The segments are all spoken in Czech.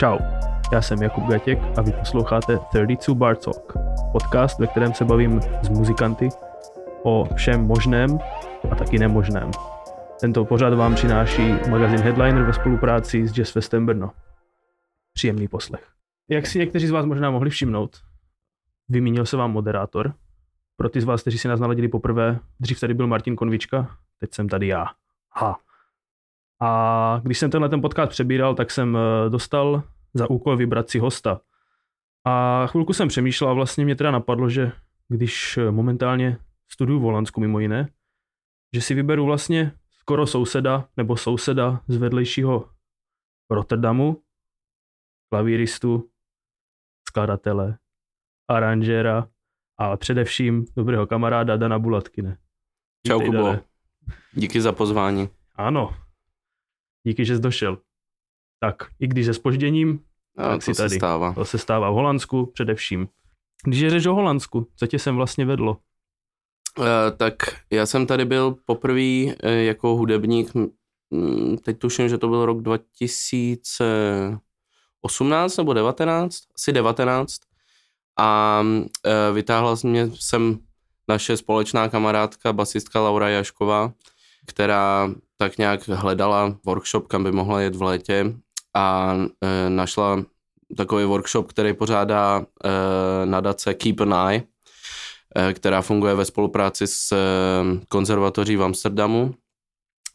Čau, já jsem Jakub Gatěk a vy posloucháte 32 Bar Talk, podcast, ve kterém se bavím s muzikanty o všem možném a taky nemožném. Tento pořad vám přináší magazín Headliner ve spolupráci s Jazz Festem Brno. Příjemný poslech. Jak si někteří z vás možná mohli všimnout, vymínil se vám moderátor. Pro ty z vás, kteří si nás naladili poprvé, dřív tady byl Martin Konvička, teď jsem tady já. Ha. A když jsem tenhle ten podcast přebíral, tak jsem eh, dostal za úkol vybrat si hosta. A chvilku jsem přemýšlel a vlastně mě teda napadlo, že když eh, momentálně studuju v Holandsku mimo jiné, že si vyberu vlastně skoro souseda nebo souseda z vedlejšího Rotterdamu, klavíristu, skladatele, aranžera a především dobrého kamaráda Dana Bulatkine. Čau Kubo, díky za pozvání. Ano, díky, že jsi došel. Tak, i když se spožděním, a tak to si tady. Se stává. To se stává v Holandsku především. Když je řeč o Holandsku, co tě sem vlastně vedlo? Uh, tak já jsem tady byl poprvé uh, jako hudebník, teď tuším, že to byl rok 2018 nebo 19, asi 19. A uh, vytáhla mě sem naše společná kamarádka, basistka Laura Jašková, která tak nějak hledala workshop, kam by mohla jet v létě a e, našla takový workshop, který pořádá e, nadace Keep an Eye, e, která funguje ve spolupráci s e, konzervatoří v Amsterdamu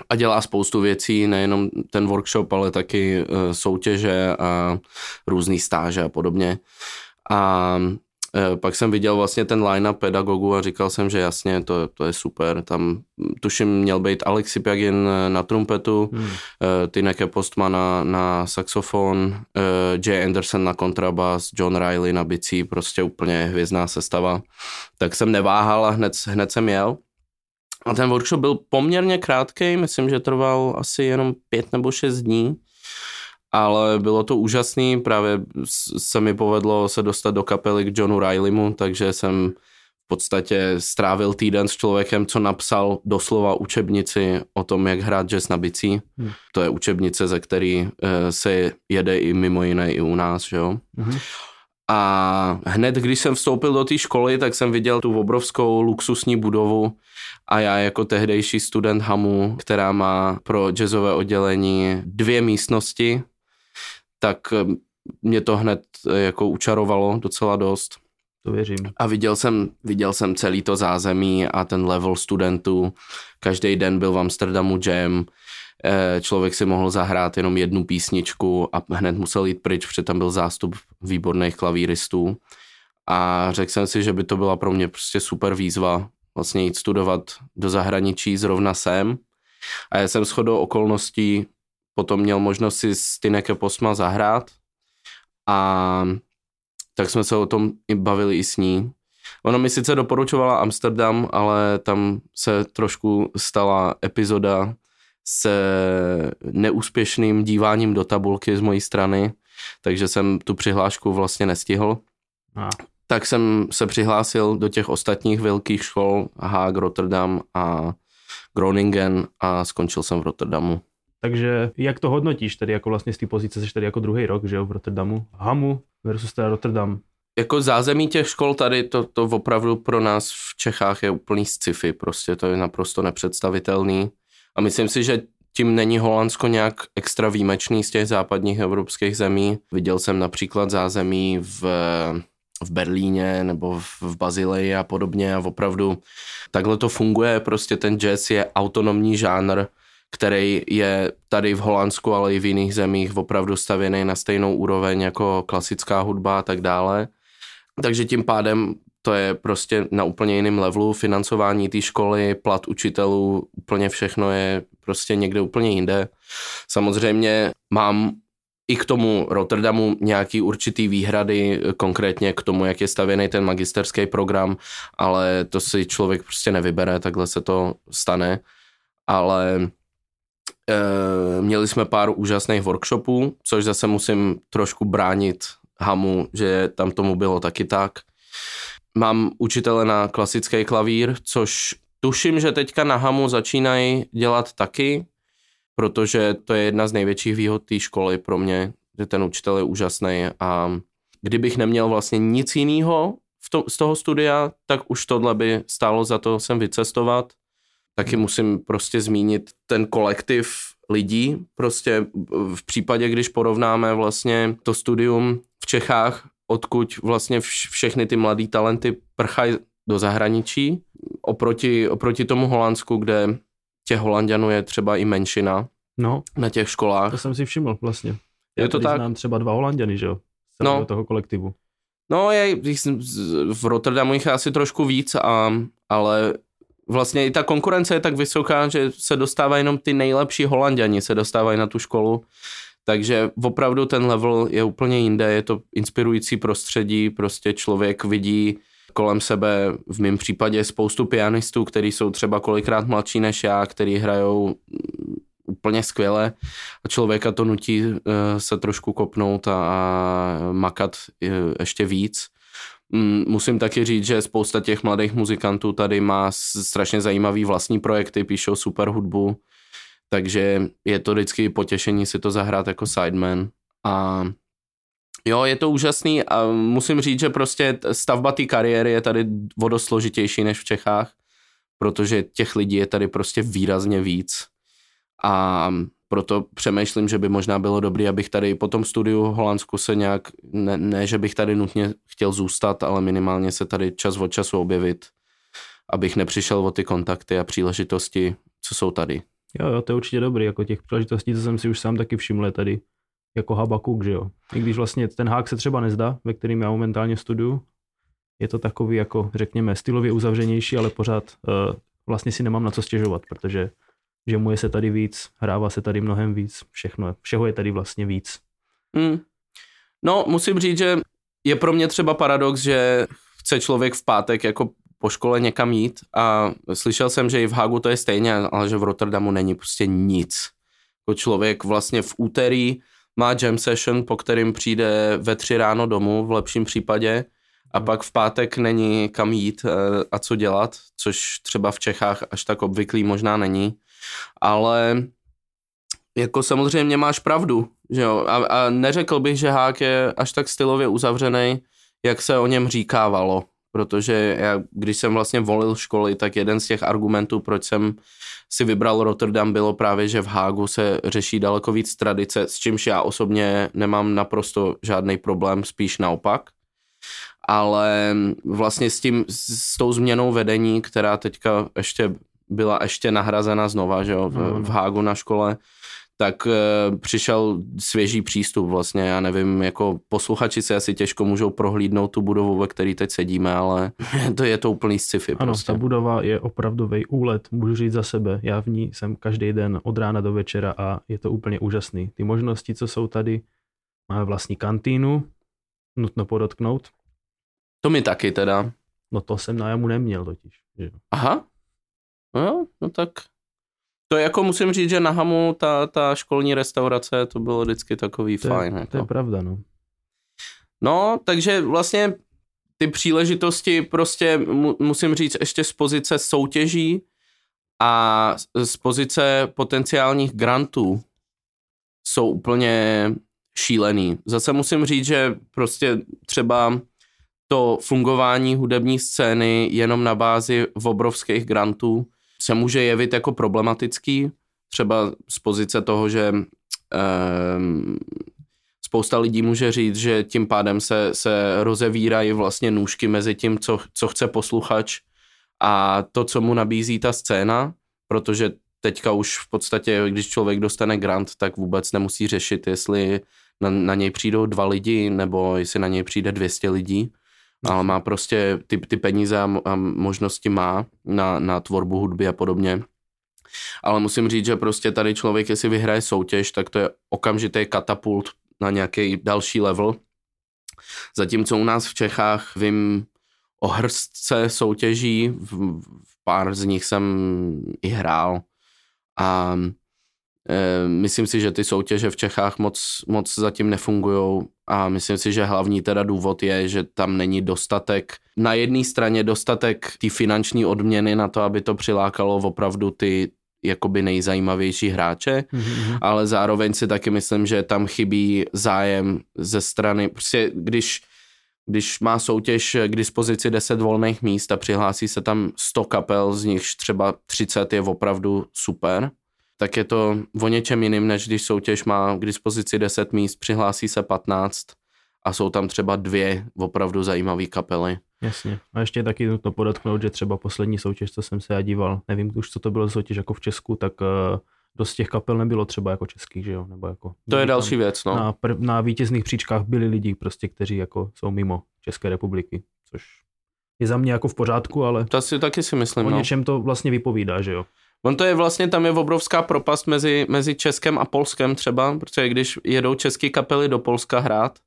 a dělá spoustu věcí, nejenom ten workshop, ale taky e, soutěže a různý stáže a podobně. A pak jsem viděl vlastně ten line-up pedagogů a říkal jsem, že jasně, to, to je super. Tam tuším měl být Alexi Piagin eh, na trumpetu, hmm. Eh, Tineke Postman na, na saxofon, Jay Anderson na kontrabas, John Riley na bicí, prostě úplně hvězdná sestava. Tak jsem neváhal a hned, hned jsem jel. A ten workshop byl poměrně krátký, myslím, že trval asi jenom pět nebo šest dní ale bylo to úžasný, právě se mi povedlo se dostat do kapely k Johnu Rileymu, takže jsem v podstatě strávil týden s člověkem, co napsal doslova učebnici o tom, jak hrát jazz na bicí. Hmm. To je učebnice, ze který eh, se jede i mimo jiné i u nás, že jo. Hmm. A hned, když jsem vstoupil do té školy, tak jsem viděl tu obrovskou luxusní budovu a já jako tehdejší student HAMu, která má pro jazzové oddělení dvě místnosti, tak eh, mě to hned eh, jako učarovalo docela dost. To věřím. A viděl jsem, viděl jsem celý to zázemí a ten level studentů. Každý den byl v Amsterdamu jam. Eh, člověk si mohl zahrát jenom jednu písničku a hned musel jít pryč, protože tam byl zástup výborných klavíristů. A řekl jsem si, že by to byla pro mě prostě super výzva vlastně jít studovat do zahraničí zrovna sem. A já jsem shodou okolností potom měl možnost si s Tineke Posma zahrát a tak jsme se o tom i bavili i s ní. Ona mi sice doporučovala Amsterdam, ale tam se trošku stala epizoda s neúspěšným díváním do tabulky z mojí strany, takže jsem tu přihlášku vlastně nestihl. A. Tak jsem se přihlásil do těch ostatních velkých škol, Haag, Rotterdam a Groningen a skončil jsem v Rotterdamu. Takže jak to hodnotíš tedy jako vlastně z té pozice, jsi tady jako druhý rok, že jo, v Rotterdamu, Hamu versus teda Rotterdam. Jako zázemí těch škol tady, to, to opravdu pro nás v Čechách je úplný sci-fi, prostě to je naprosto nepředstavitelný. A myslím si, že tím není Holandsko nějak extra výjimečný z těch západních evropských zemí. Viděl jsem například zázemí v, v Berlíně nebo v, v Bazileji a podobně a opravdu takhle to funguje, prostě ten jazz je autonomní žánr, který je tady v Holandsku, ale i v jiných zemích opravdu stavěný na stejnou úroveň jako klasická hudba a tak dále. Takže tím pádem to je prostě na úplně jiném levelu, financování té školy, plat učitelů, úplně všechno je prostě někde úplně jinde. Samozřejmě mám i k tomu Rotterdamu nějaký určitý výhrady, konkrétně k tomu, jak je stavěný ten magisterský program, ale to si člověk prostě nevybere, takhle se to stane. Ale měli jsme pár úžasných workshopů, což zase musím trošku bránit Hamu, že tam tomu bylo taky tak. Mám učitele na klasický klavír, což tuším, že teďka na Hamu začínají dělat taky, protože to je jedna z největších výhod té školy pro mě. že ten učitel je úžasný a kdybych neměl vlastně nic jiného to, z toho studia, tak už tohle by stálo za to sem vycestovat. Taky musím prostě zmínit ten kolektiv lidí. Prostě v případě, když porovnáme vlastně to studium v Čechách, odkud vlastně všechny ty mladé talenty prchají do zahraničí, oproti, oproti tomu Holandsku, kde těch Holandianů je třeba i menšina no, na těch školách. To jsem si všiml vlastně. Já je to tak? znám třeba dva Holandiany, že jo? Z no. toho kolektivu. No, je, v Rotterdamu jich asi trošku víc, a, ale vlastně i ta konkurence je tak vysoká, že se dostávají jenom ty nejlepší holanděni, se dostávají na tu školu. Takže opravdu ten level je úplně jinde, je to inspirující prostředí, prostě člověk vidí kolem sebe v mém případě spoustu pianistů, kteří jsou třeba kolikrát mladší než já, který hrajou úplně skvěle a člověka to nutí uh, se trošku kopnout a, makat uh, ještě víc. Mm, musím taky říct, že spousta těch mladých muzikantů tady má strašně zajímavý vlastní projekty, píšou super hudbu, takže je to vždycky potěšení si to zahrát jako sideman. A Jo, je to úžasný a musím říct, že prostě stavba té kariéry je tady vodost složitější než v Čechách, protože těch lidí je tady prostě výrazně víc. A proto přemýšlím, že by možná bylo dobré, abych tady po tom studiu v Holandsku se nějak, ne, ne, že bych tady nutně chtěl zůstat, ale minimálně se tady čas od času objevit, abych nepřišel o ty kontakty a příležitosti, co jsou tady. Jo, jo, to je určitě dobrý, jako těch příležitostí, co jsem si už sám taky všiml tady, jako Habakuk, že jo. I když vlastně ten hák se třeba nezdá, ve kterým já momentálně studuju, je to takový jako, řekněme, stylově uzavřenější, ale pořád uh, vlastně si nemám na co stěžovat, protože že mu je se tady víc, hrává se tady mnohem víc, všechno, všeho je tady vlastně víc. Mm. No, musím říct, že je pro mě třeba paradox, že chce člověk v pátek jako po škole někam jít a slyšel jsem, že i v Hagu to je stejně, ale že v Rotterdamu není prostě nic. Jako člověk vlastně v úterý má jam session, po kterým přijde ve tři ráno domů v lepším případě a hmm. pak v pátek není kam jít eh, a co dělat, což třeba v Čechách až tak obvyklý možná není ale jako samozřejmě máš pravdu, že jo, a, a neřekl bych, že Hák je až tak stylově uzavřený, jak se o něm říkávalo, protože já, když jsem vlastně volil školy, tak jeden z těch argumentů, proč jsem si vybral Rotterdam, bylo právě, že v Hágu se řeší daleko víc tradice, s čímž já osobně nemám naprosto žádný problém, spíš naopak. Ale vlastně s tím, s tou změnou vedení, která teďka ještě byla ještě nahrazena znova, že jo, v, v Hágu na škole, tak e, přišel svěží přístup vlastně, já nevím, jako posluchači se asi těžko můžou prohlídnout tu budovu, ve které teď sedíme, ale to je to úplný sci-fi Ano, prostě. ta budova je opravdový úlet, můžu říct za sebe, já v ní jsem každý den od rána do večera a je to úplně úžasný. Ty možnosti, co jsou tady, máme vlastní kantýnu, nutno podotknout. To mi taky teda. No to jsem na jamu neměl totiž. Že? Aha, No jo, no tak to jako musím říct, že na Hamu ta, ta školní restaurace, to bylo vždycky takový to fajn. Je, jako. To je pravda, no. No, takže vlastně ty příležitosti prostě mu, musím říct ještě z pozice soutěží a z pozice potenciálních grantů jsou úplně šílený. Zase musím říct, že prostě třeba to fungování hudební scény jenom na bázi v obrovských grantů se může jevit jako problematický, třeba z pozice toho, že um, spousta lidí může říct, že tím pádem se, se rozevírají vlastně nůžky mezi tím, co, co chce posluchač a to, co mu nabízí ta scéna, protože teďka už v podstatě, když člověk dostane grant, tak vůbec nemusí řešit, jestli na, na něj přijdou dva lidi, nebo jestli na něj přijde 200 lidí ale má prostě ty, ty peníze a, možnosti má na, na tvorbu hudby a podobně. Ale musím říct, že prostě tady člověk, jestli vyhraje soutěž, tak to je okamžitý katapult na nějaký další level. Zatímco u nás v Čechách vím o hrstce soutěží, v, v pár z nich jsem i hrál a e, myslím si, že ty soutěže v Čechách moc, moc zatím nefungují a myslím si, že hlavní teda důvod je, že tam není dostatek, na jedné straně dostatek ty finanční odměny na to, aby to přilákalo opravdu ty jakoby nejzajímavější hráče, Mhm. ale zároveň si taky myslím, že tam chybí zájem ze strany, prostě když, když má soutěž k dispozici 10 volných míst a přihlásí se tam 100 kapel, z nichž třeba 30 je opravdu super, tak je to o něčem jiným, než když soutěž má k dispozici 10 míst, přihlásí se 15 a jsou tam třeba dvě opravdu zajímavé kapely. Jasně. A ještě je taky nutno podotknout, že třeba poslední soutěž, co jsem se já díval, nevím už, co to bylo soutěž jako v Česku, tak uh, dost těch kapel nebylo třeba jako českých, že jo? Nebo jako, To je další věc, no. Na, prv, na vítězných příčkách byli lidi prostě, kteří jako jsou mimo České republiky, což je za mě jako v pořádku, ale To si taky si myslím, o no. něčem to vlastně vypovídá, že jo? On to je vlastně, tam je obrovská propast mezi, mezi Českem a Polskem třeba, protože když jedou české kapely do Polska hrát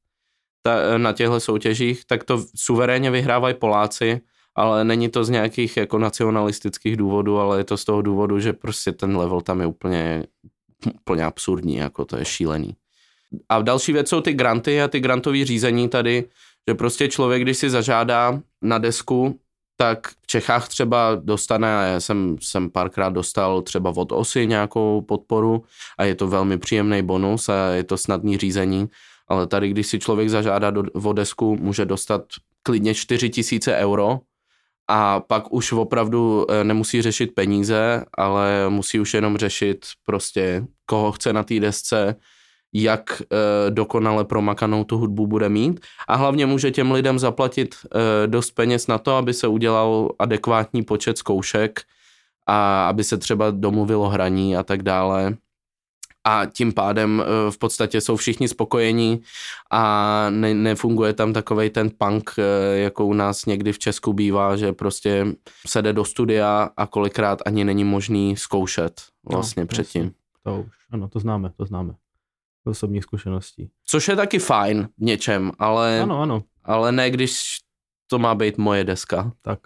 ta, na těchto soutěžích, tak to suverénně vyhrávají Poláci, ale není to z nějakých jako nacionalistických důvodů, ale je to z toho důvodu, že prostě ten level tam je úplně, úplně absurdní, jako to je šílený. A další věc jsou ty granty a ty grantové řízení tady, že prostě člověk, když si zažádá na desku, tak v Čechách třeba dostane, já jsem, jsem párkrát dostal třeba od OSY nějakou podporu a je to velmi příjemný bonus a je to snadný řízení, ale tady, když si člověk zažádá do, o desku, může dostat klidně 4 tisíce euro a pak už opravdu eh, nemusí řešit peníze, ale musí už jenom řešit prostě, koho chce na té desce, jak e, dokonale promakanou tu hudbu bude mít a hlavně může těm lidem zaplatit e, dost peněz na to, aby se udělal adekvátní počet zkoušek a aby se třeba domluvilo hraní a tak dále. A tím pádem e, v podstatě jsou všichni spokojení a ne, nefunguje tam takovej ten punk, e, jako u nás někdy v Česku bývá, že prostě se jde do studia a kolikrát ani není možný zkoušet vlastně No, předtím. jasně. To už, ano, to známe, to známe. Osobních zkušeností. Což je taky fajn v něčem, ale, Ano, ano, ale ne když to má být moje deska. tak.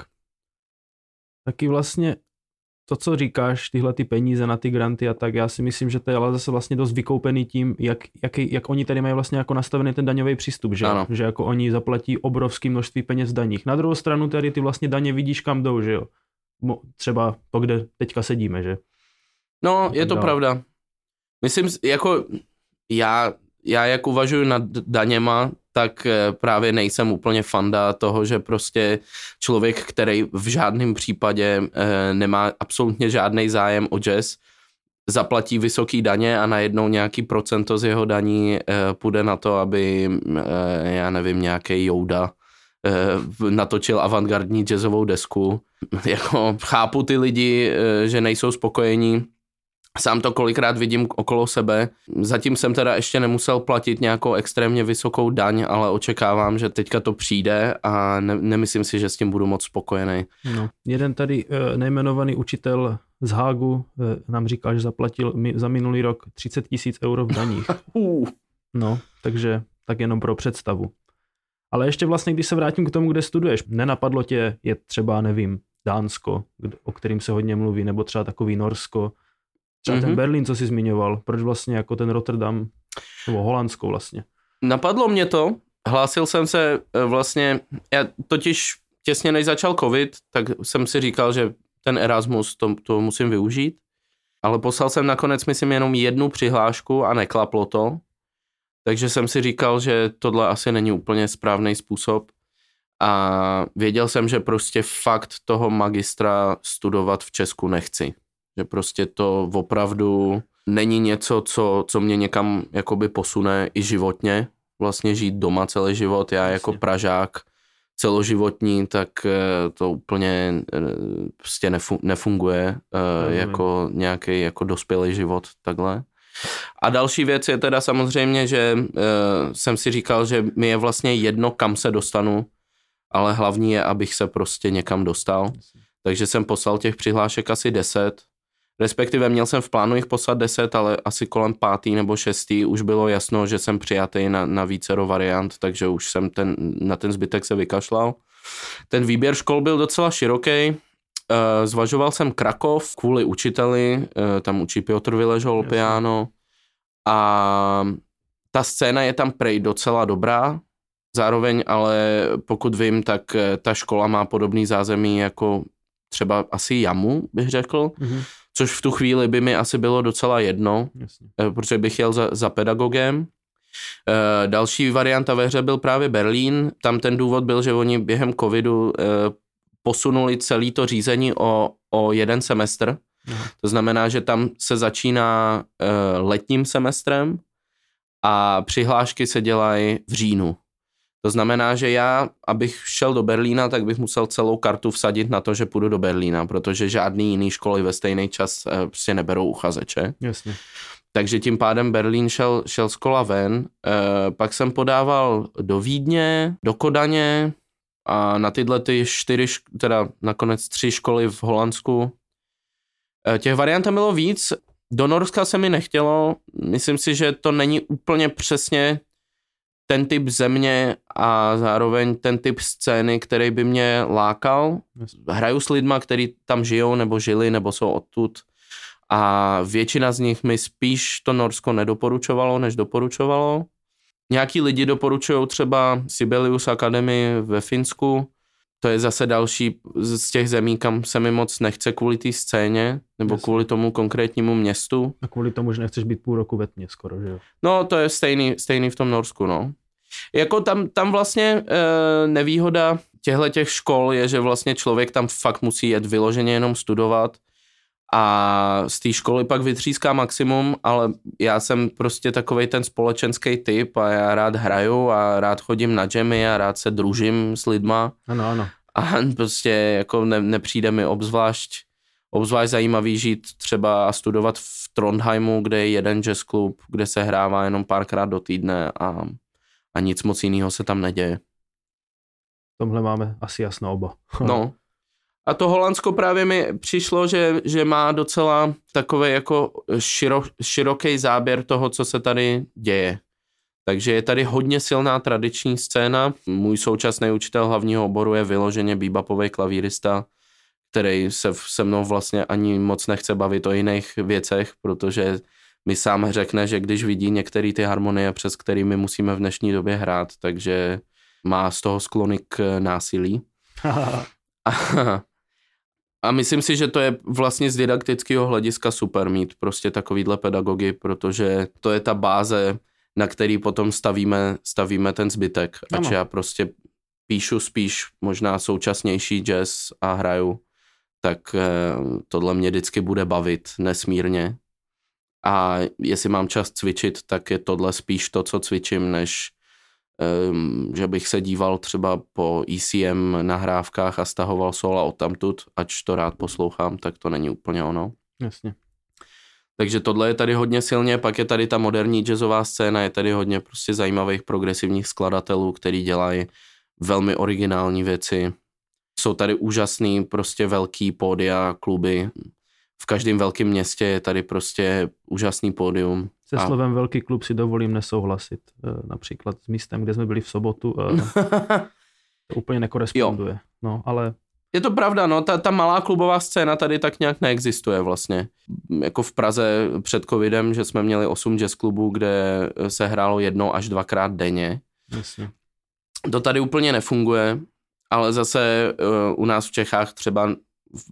Taky vlastně to, co říkáš, tyhle ty peníze na ty granty a tak, já si myslím, že to je ale zase vlastně dost vykoupený tím, jak, jak, jak oni tady mají vlastně jako nastavený ten daňový přístup, že, Ano. že jako oni zaplatí obrovské množství peněz v daních. Na druhou stranu tady ty vlastně daně vidíš kam jdou, že jo. Mo- Třeba to, kde teďka sedíme, že. No, je to dále. pravda. Myslím, jako já, já jak uvažuji nad daněma, tak eh, právě nejsem úplně fanda toho, že prostě člověk, který v žádném případě eh, nemá absolutně žádný zájem o jazz, zaplatí vysoký daně a najednou nějaký procento z jeho daní eh, půjde na to, aby, já nevím, nějaký Jouda natočil avantgardní jazzovou desku. Jako chápu ty lidi, že nejsou spokojení, Sám to kolikrát vidím okolo sebe. Zatím jsem teda ještě nemusel platit nějakou extrémně vysokou daň, ale očekávám, že teďka to přijde a ne, nemyslím si, že s tím budu moc spokojený. No. Jeden tady eh, nejmenovaný učitel z Hágu eh, nám říkal, že zaplatil za minulý rok 30 tisíc euro v daních. No, takže tak jenom pro představu. Ale ještě vlastně, když se vrátím k tomu, kde studuješ, nenapadlo tě, je třeba, nevím, Dánsko, o kterým se hodně mluví, nebo třeba takový Norsko, třeba mm-hmm. ten Mhm. Berlín, co jsi zmiňoval, proč vlastně jako ten Rotterdam, nebo Holandsko vlastně. Napadlo mě to, hlásil jsem se eh, vlastně, já totiž těsně než začal covid, tak jsem si říkal, že ten Erasmus, to, to musím využít, ale poslal jsem nakonec, myslím, jenom jednu přihlášku a neklaplo to, takže jsem si říkal, že tohle asi není úplně správný způsob a věděl jsem, že prostě fakt toho magistra studovat v Česku nechci. Že prostě to opravdu není něco, co, co mě někam jakoby posune i životně, vlastně žít doma celý život. Já jako. Pražák celoživotní, tak eh, to úplně eh, prostě nefu- nefunguje eh, jako nějaký jako dospělý život takhle. A další věc je teda samozřejmě, že jsem si říkal, že mi je vlastně jedno, kam se dostanu, ale hlavní je, abych se prostě někam dostal. Takže jsem poslal těch přihlášek asi 10. Respektive měl jsem v plánu jich poslat 10, ale asi kolem pátý nebo šestý už bylo jasno, že jsem přijatý na, na vícero variant, takže už jsem ten, na ten zbytek se vykašlal. Ten výběr škol byl docela široký. Eh, Zvažoval jsem Krakov kvůli učiteli, eh, tam učí Piotr Vyležol piano a ta scéna je tam prej docela dobrá, zároveň ale pokud vím, tak eh, ta škola má podobný zázemí jako třeba asi Jamu, bych řekl, Mhm. Což v tu chvíli by mi asi bylo docela jedno, Jasně. eh, protože bych jel za, za pedagogem. Eh, Další varianta ve hře byl právě Berlín. Tam ten důvod byl, že oni během covidu eh, posunuli celý to řízení o, o jeden semestr. Aha. To znamená, že tam se začíná letním semestrem a přihlášky se dělají v říjnu. To znamená, že já, abych šel do Berlína, tak bych musel celou kartu vsadit na to, že půjdu do Berlína, protože žádný jiný školy ve stejný čas eh, prostě neberou uchazeče. Jasně. Takže tím pádem Berlín šel, šel z kola ven. E, pak jsem podával do Vídně, do Kodaně a na tyhle ty čtyři, teda nakonec tři školy v Holandsku. E, těch variant tam bylo víc. Do Norska se mi nechtělo. Myslím si, že to není úplně přesně ten typ země a zároveň ten typ scény, který by mě lákal. Hraju s lidma, kteří tam žijou nebo žili nebo jsou odtud a většina z nich mi spíš to Norsko nedoporučovalo, než doporučovalo. Nějaký lidi doporučují třeba Sibelius Academy ve Finsku, to je zase další z těch zemí, kam se mi moc nechce kvůli té scéně, nebo Jasně. kvůli tomu konkrétnímu městu. A kvůli tomu, že nechceš být půl roku ve tmě skoro, že jo? No, to je stejný, stejný v tom Norsku, no. Jako tam, tam vlastně e, nevýhoda těchto těch škol je, že vlastně člověk tam fakt musí jet vyloženě jenom studovat a z té školy pak vytříská maximum, ale já jsem prostě takovej ten společenský typ a já rád hraju a rád chodím na jammy a rád se družím s lidma Ano, ano. a prostě jako ne, nepřijde mi obzvlášť, obzvlášť zajímavý žít třeba a studovat v Trondheimu, kde je jeden jazz klub, kde se hrává jenom párkrát do týdne a, a nic moc jiného se tam neděje. Tomhle máme asi jasno oba. No. A to Holandsko právě mi přišlo, že, že má docela takový jako širo, široký záběr toho, co se tady děje. Takže je tady hodně silná tradiční scéna. Můj současný učitel hlavního oboru je vyloženě bíbapový klavírista, který se se mnou vlastně ani moc nechce bavit o jiných věcech, protože mi sám řekne, že když vidí některé ty harmonie, přes kterými musíme v dnešní době hrát, takže má z toho sklony k násilí. A, a myslím si, že to je vlastně z didaktického hlediska super mít prostě takovýhle pedagogy, protože to je ta báze, na který potom stavíme, stavíme ten zbytek. Ač Ano. já prostě píšu spíš možná současnější jazz a hraju, tak eh, tohle mě vždycky bude bavit nesmírně. A jestli mám čas cvičit, tak je tohle spíš to, co cvičím, než um, že bych se díval třeba po ECM nahrávkách a stahoval sola odtamtud, ač to rád poslouchám, tak to není úplně ono. Jasně. Takže tohle je tady hodně silně, pak je tady ta moderní jazzová scéna, je tady hodně prostě zajímavých progresivních skladatelů, který dělají velmi originální věci. Jsou tady úžasný prostě velký pódia, kluby. V každém velkém městě je tady prostě úžasný pódium. Se A- slovem velký klub si dovolím nesouhlasit. Eh, Například s místem, kde jsme byli v sobotu. eh, To úplně nekoresponduje. No, ale Je to pravda, no, ta, ta malá klubová scéna tady tak nějak neexistuje vlastně. Jako v Praze před covidem, že jsme měli 8 jazz klubů, kde se hrálo jednou až dvakrát denně. jasně. To tady úplně nefunguje, ale zase uh, u nás v Čechách třeba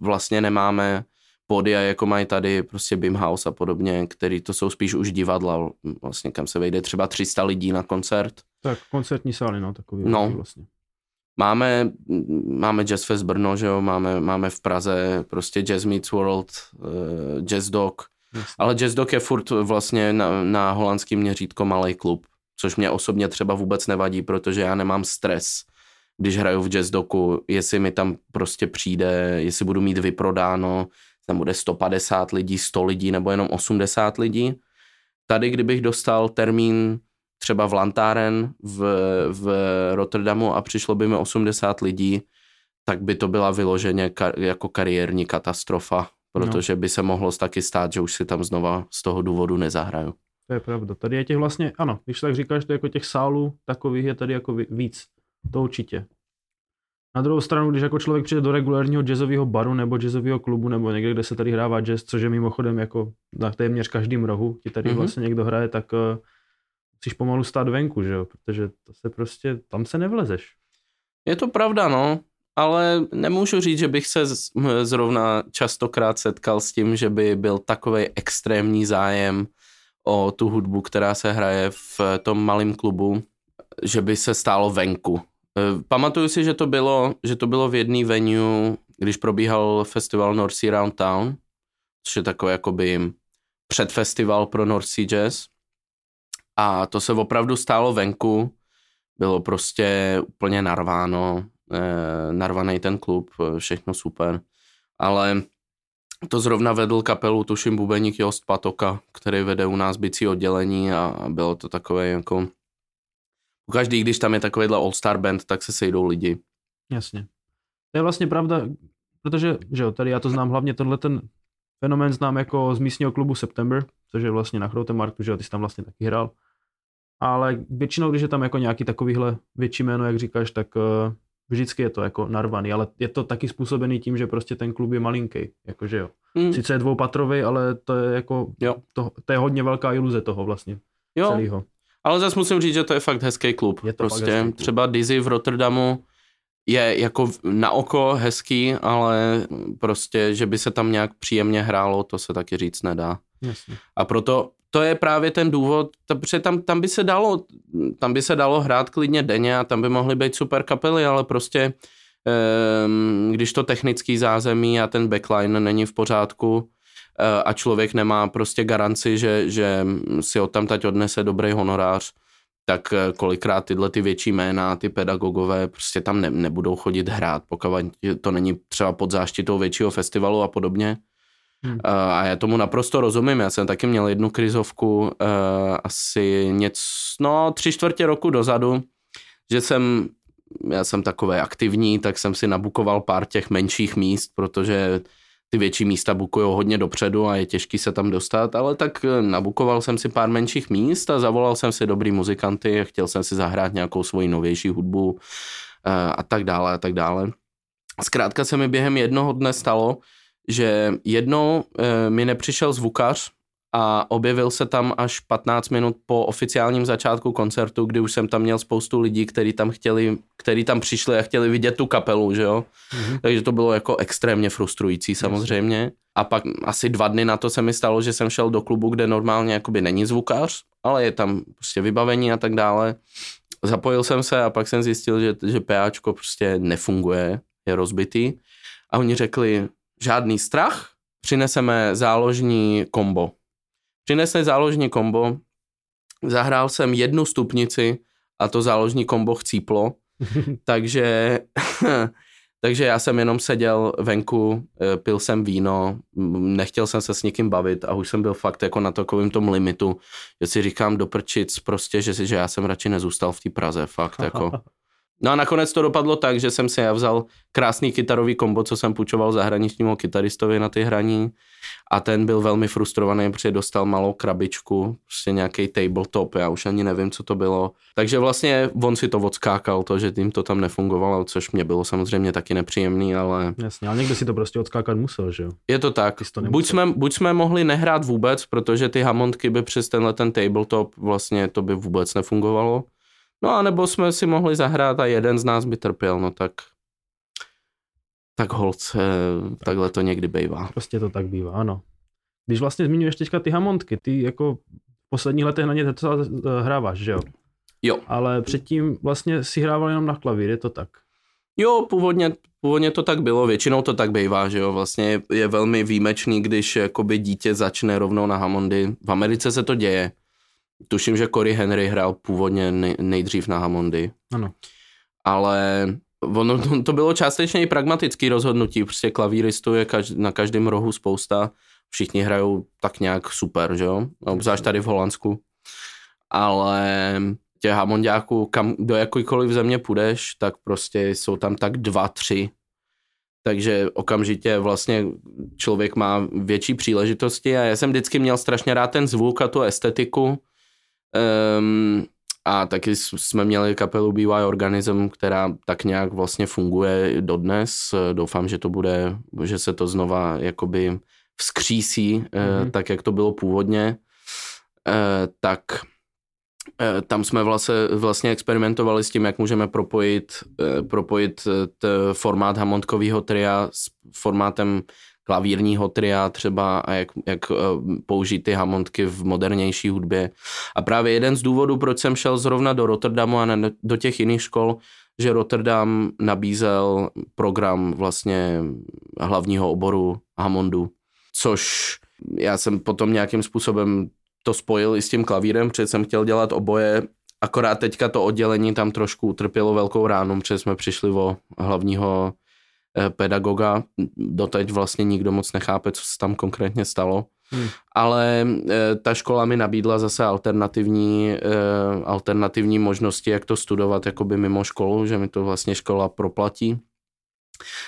vlastně nemáme pódia, jako mají tady prostě Bimhouse a podobně, který to jsou spíš už divadla, vlastně kam se vejde třeba 300 lidí na koncert. Tak koncertní sály, no, takový No. vlastně. Máme, máme Jazz Fest Brno, že jo, máme, máme v Praze prostě Jazz Meets World, uh, Jazz Dog, Jasně. ale Jazz Dog je furt vlastně na, na holandský měřítko malý klub, což mě osobně třeba vůbec nevadí, protože já nemám stres, když hraju v Jazz Doku, jestli mi tam prostě přijde, jestli budu mít vyprodáno, tam bude 150 lidí, 100 lidí nebo jenom 80 lidí. Tady, kdybych dostal termín třeba v Lantáren v, v Rotterdamu a přišlo by mi 80 lidí, tak by to byla vyloženě kar, jako kariérní katastrofa, protože by se mohlo taky stát, že už si tam znova z toho důvodu nezahraju. To je pravda. Tady je těch vlastně, ano, když tak říkáš, to jako těch sálů takových je tady jako ví- víc. To určitě. Na druhou stranu, když jako člověk přijde do regulárního jazzového baru nebo jazzového klubu nebo někde, kde se tady hrává jazz, což je mimochodem jako na téměř každém rohu, ti tady Mhm. mm-hmm. vlastně někdo hraje, tak uh, musíš pomalu stát venku, že jo, protože to se prostě, tam se nevlezeš. Je to pravda, no. ale nemůžu říct, že bych se zrovna častokrát setkal s tím, že by byl takový extrémní zájem o tu hudbu, která se hraje v tom malém klubu, že by se stálo venku. E, pamatuju si, že to bylo, že to bylo v jedné venue, když probíhal festival North Sea Round Town, což je takový jakoby předfestival pro North Sea Jazz. A to se opravdu stálo venku, bylo prostě úplně narváno, eh, narvaný ten klub, všechno super. Ale to zrovna vedl kapelu, tuším bubeník Jost Patoka, který vede u nás bicí oddělení a bylo to takové jako... Každý, když tam je takovýhle all-star band, tak se sejdou lidi. Jasně. To je vlastně pravda, protože, že jo, tady já to znám hlavně tenhle ten fenomén znám jako z místního klubu September, což je vlastně na Chroutemarktu, že jo, ty jsi tam vlastně taky hrál. Ale většinou, když je tam jako nějaký takovýhle větší jméno, jak říkáš, tak uh, vždycky je to jako narvaný, ale je to taky způsobený tím, že prostě ten klub je malinký, jakože jo. Mm. Sice je dvoupatrový, ale to je jako, jo. To, to je hodně velká iluze toho vlastně jo. celého. Ale zase musím říct, že to je fakt hezký klub. Je to prostě hezký klub. třeba Dizzy v Rotterdamu je jako na oko hezký, ale prostě, že by se tam nějak příjemně hrálo, to se taky říct nedá. Jasně. A proto to je právě ten důvod, protože tam, tam, by se dalo, tam by se dalo hrát klidně denně a tam by mohly být super kapely, ale prostě um, když to technický zázemí a ten backline není v pořádku a člověk nemá prostě garanci, že, že si od tam teď odnese dobrý honorář, tak eh, kolikrát tyhle ty větší jména, ty pedagogové prostě tam ne, nebudou chodit hrát, pokud to není třeba pod záštitou většího festivalu a podobně. Hmm. Uh, a já tomu naprosto rozumím, já jsem taky měl jednu krizovku uh, asi něco, no tři čtvrtě roku dozadu, že jsem, já jsem takový aktivní, tak jsem si nabukoval pár těch menších míst, protože ty větší místa bukují hodně dopředu a je těžký se tam dostat, ale tak eh, nabukoval jsem si pár menších míst a zavolal jsem si dobrý muzikanty, chtěl jsem si zahrát nějakou svoji novější hudbu a tak dále a tak dále. Zkrátka se mi během jednoho dne stalo, že jednou e, mi nepřišel zvukař a objevil se tam až 15 minut po oficiálním začátku koncertu, kdy už jsem tam měl spoustu lidí, kteří tam chtěli, kteří tam přišli a chtěli vidět tu kapelu, že jo. Mm-hmm. Takže to bylo jako extrémně frustrující samozřejmě. A pak asi dva dny na to se mi stalo, že jsem šel do klubu, kde normálně jakoby není zvukař, ale je tam prostě vybavení a tak dále. Zapojil jsem se a pak jsem zjistil, že, že PAčko prostě nefunguje, je rozbitý. A oni řekli, žádný strach, přineseme záložní kombo. Přinesli záložní kombo, zahrál jsem jednu stupnici a to záložní kombo chcíplo, takže, takže já jsem jenom seděl venku, eh, pil jsem víno, nechtěl jsem se s někým bavit a už jsem byl fakt jako na takovém tom limitu, že si říkám doprčic prostě, že, si, že já jsem radši nezůstal v té Praze, fakt jako. No a nakonec to dopadlo tak, že jsem si já vzal krásný kytarový kombo, co jsem půjčoval zahraničnímu kytaristovi na ty hraní a ten byl velmi frustrovaný, protože dostal malou krabičku, prostě nějaký tabletop, já už ani nevím, co to bylo. Takže vlastně on si to odskákal, to, že tím to tam nefungovalo, což mě bylo samozřejmě taky nepříjemný, ale... Jasně, ale někdo si to prostě odskákat musel, že jo? Je to tak. To buď, jsme, buď jsme mohli nehrát vůbec, protože ty hamontky by přes tenhle ten tabletop vlastně to by vůbec nefungovalo No a nebo jsme si mohli zahrát a jeden z nás by trpěl, no tak tak holce, takhle to někdy bývá. Prostě to tak bývá, ano. Když vlastně zmiňuješ teďka ty hamontky, ty jako v posledních letech na ně docela hráváš, že jo? Jo. Ale předtím vlastně si hrával jenom na klavír, je to tak? Jo, původně, původně to tak bylo, většinou to tak bývá, že jo, vlastně je, je velmi výjimečný, když jakoby dítě začne rovnou na Hammondy. V Americe se to děje, Tuším, že Cory Henry hrál původně nej, nejdřív na Hammondy. Ano. Ale ono, to, to bylo částečně i pragmatický rozhodnutí, prostě klavíristů je každ, na každém rohu spousta, všichni hrajou tak nějak super, že jo, obzvlášť tady v Holandsku. Ale těch hamondiáků, kam, do jakýkoliv země půjdeš, tak prostě jsou tam tak dva, tři. Takže okamžitě vlastně člověk má větší příležitosti a já jsem vždycky měl strašně rád ten zvuk a tu estetiku, Um, a taky jsme měli kapelu BY Organism, která tak nějak vlastně funguje dodnes. Doufám, že to bude, že se to znova jakoby vzkřísí, mm-hmm. tak jak to bylo původně. Tak Eh, tam jsme vlastně, vlastně experimentovali s tím, jak můžeme propojit, eh, propojit eh, t formát Hammondkového tria s formátem klavírního tria třeba a jak, jak použít ty Hammondky v modernější hudbě. A právě jeden z důvodů, proč jsem šel zrovna do Rotterdamu a ne do těch jiných škol, že Rotterdam nabízel program vlastně hlavního oboru Hammondu, což já jsem potom nějakým způsobem to spojil i s tím klavírem, protože jsem chtěl dělat oboje, akorát teďka to oddělení tam trošku utrpělo velkou ránu, protože jsme přišli o hlavního eh, pedagoga. Doteď vlastně nikdo moc nechápe, co se tam konkrétně stalo. Hmm. Ale e, ta škola mi nabídla zase alternativní, e, alternativní možnosti, jak to studovat jakoby mimo školu, že mi to vlastně škola proplatí.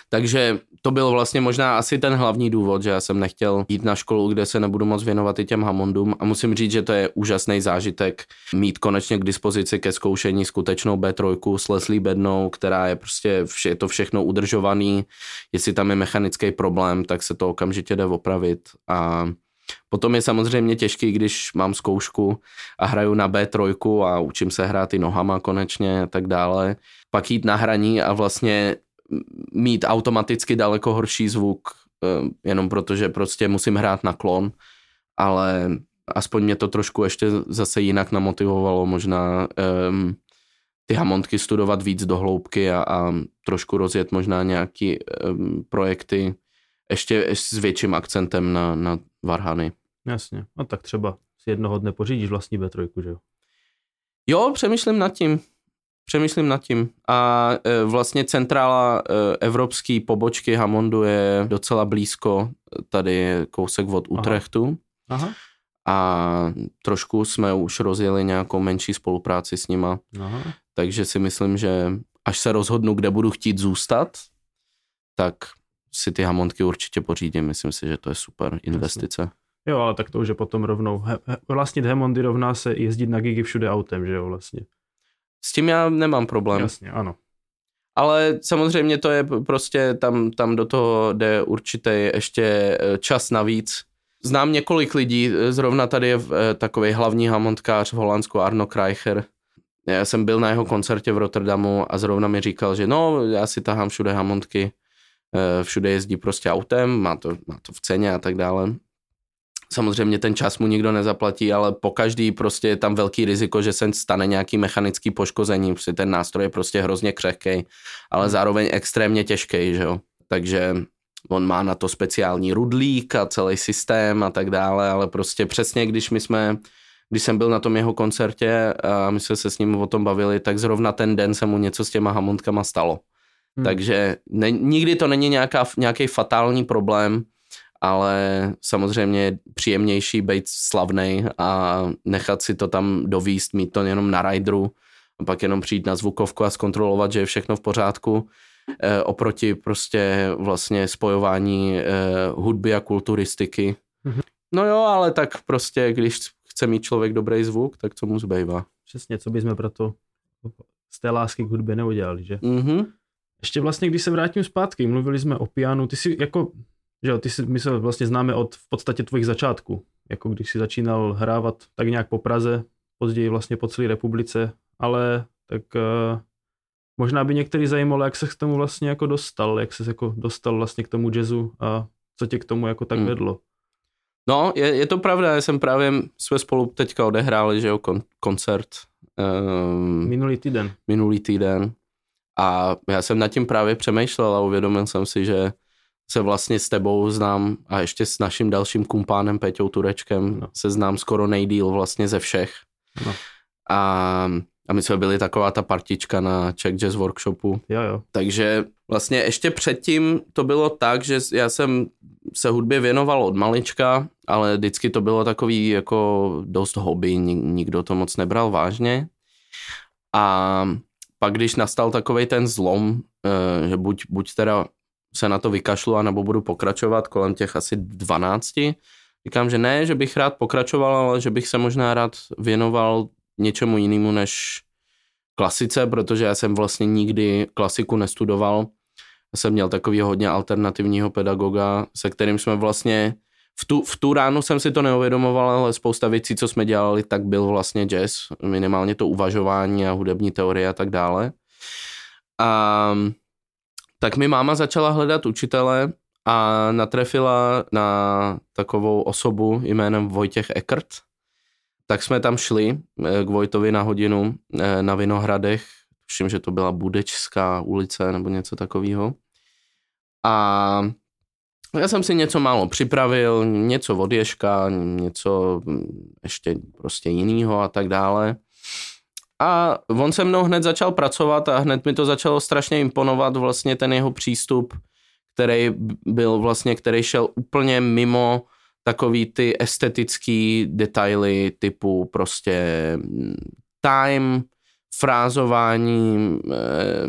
Takže to byl vlastně možná asi ten hlavní důvod, že já jsem nechtěl jít na školu, kde se nebudu moc věnovat i těm Hammondům a musím říct, že to je úžasný zážitek mít konečně k dispozici ke zkoušení skutečnou B3 s Leslie Bednou, která je prostě, vše, je to všechno udržovaný, jestli tam je mechanický problém, tak se to okamžitě jde opravit. A Potom je samozřejmě těžký, když mám zkoušku a hraju na B3 a učím se hrát i nohama konečně a tak dále. Pak jít na hraní a vlastně mít automaticky daleko horší zvuk, eh, jenom protože prostě musím hrát na klon, ale aspoň mě to trošku ještě zase jinak namotivovalo možná um, ty hamontky studovat víc do hloubky a, a trošku rozjet možná nějaký um, projekty ještě, s větším akcentem na, na varhany. Jasně, no tak třeba si jednoho dne pořídíš vlastní B3, že jo? Jo, přemýšlím nad tím. Přemýšlím nad tím. A e, vlastně centrála e, evropské pobočky Hammondu je docela blízko, tady je kousek od Utrechtu. Aha. Aha. A trošku jsme už rozjeli nějakou menší spolupráci s nima. Aha. Takže si myslím, že až se rozhodnu, kde budu chtít zůstat, tak si ty Hammondky určitě pořídím. Myslím si, že to je super investice. Jasně. Jo, ale tak to už je potom rovnou. He, he, vlastnit Hammondy rovná se jezdit na gigy všude autem, že jo, vlastně. S tím já nemám problém. Jasně, ano. Ale samozřejmě to je prostě, tam, tam do toho jde určitý ještě eh, čas navíc. Znám několik lidí, eh, zrovna tady je eh, takový hlavní hamontkář v Holandsku Arno Kreicher. Já jsem byl na jeho koncertě v Rotterdamu a zrovna mi říkal, že no, já si tahám všude hamontky, všude jezdí prostě autem, má to, má to v ceně a tak dále. Samozřejmě ten čas mu nikdo nezaplatí, ale po každý prostě je tam velký riziko, že se stane nějaký mechanický poškození, protože ten nástroj je prostě hrozně křehký, ale hmm. zároveň extrémně těžký, že jo. Takže on má na to speciální rudlík a celý systém a tak dále, ale prostě přesně, když my jsme, když jsem byl na tom jeho koncertě a my jsme se s ním o tom bavili, tak zrovna ten den se mu něco s těma hamontkama stalo. Hmm. Takže ne, nikdy to není nějaká, nějaký fatální problém, ale samozřejmě je příjemnější být slavný a nechat si to tam dovíst, mít to jenom na rideru a pak jenom přijít na zvukovku a zkontrolovat, že je všechno v pořádku e, oproti prostě vlastně spojování e, hudby a kulturistiky. Mm-hmm. No jo, ale tak prostě, když chce mít člověk dobrý zvuk, tak co mu zbývá. Přesně, co bychom proto z té lásky k hudbě neudělali, že? Mm-hmm. Ještě vlastně, když se vrátím zpátky, mluvili jsme o pianu, ty si jako že jo, ty si, my se vlastně známe od v podstatě tvojich začátků, jako když si začínal hrávat tak nějak po Praze, později vlastně po celé republice, ale tak uh, možná by některý zajímalo, jak se k tomu vlastně jako dostal, jak se jako dostal vlastně k tomu jazzu a co tě k tomu jako tak hmm. vedlo. No, je, je to pravda, já jsem právě, jsme spolu teďka odehráli, že jo, kon, koncert. Um, minulý týden. Minulý týden. A já jsem nad tím právě přemýšlel a uvědomil jsem si, že se vlastně s tebou znám a ještě s naším dalším kumpánem Peťou Turečkem no. se znám skoro nejdíl vlastně ze všech. No. A, a my jsme byli taková ta partička na Czech Jazz Workshopu. Jo, jo. Takže vlastně ještě předtím to bylo tak, že já jsem se hudbě věnoval od malička, ale vždycky to bylo takový jako dost hobby, nikdo to moc nebral vážně. A pak když nastal takový ten zlom, eh, že buď, buď teda se na to vykašlu, anebo budu pokračovat kolem těch asi 12. Říkám, že ne, že bych rád pokračoval, ale že bych se možná rád věnoval něčemu jinému než klasice, protože já jsem vlastně nikdy klasiku nestudoval. Já jsem měl takový hodně alternativního pedagoga, se kterým jsme vlastně v tu, v tu ránu jsem si to neuvědomoval, ale spousta věcí, co jsme dělali, tak byl vlastně jazz, minimálně to uvažování a hudební teorie a tak dále. A tak mi máma začala hledat učitele a natrefila na takovou osobu jménem Vojtěch Eckert. Tak jsme tam šli eh, k Vojtovi na hodinu eh, na Vinohradech, tuším, že to byla Budečská ulice nebo něco takového. A já jsem si něco málo připravil, něco od Ježka, něco ještě prostě jinýho a tak dále. A on se mnou hned začal pracovat a hned mi to začalo strašně imponovat vlastně ten jeho přístup, který byl vlastně, který šel úplně mimo takový ty estetický detaily typu prostě time, frázování, eh,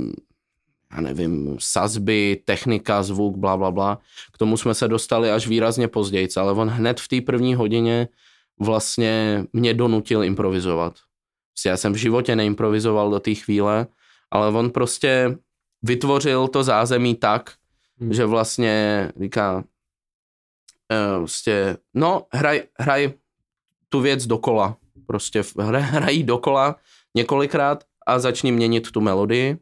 já nevím, sazby, technika, zvuk, bla, bla, bla. K tomu jsme se dostali až výrazně později, ale on hned v té první hodině vlastně mě donutil improvizovat. Já jsem v životě neimprovizoval do té chvíle, ale on prostě vytvořil to zázemí tak, hmm. že vlastně říká, prostě, no, hraj, hraj tu věc dokola. Prostě hrají dokola několikrát a začni měnit tu melodii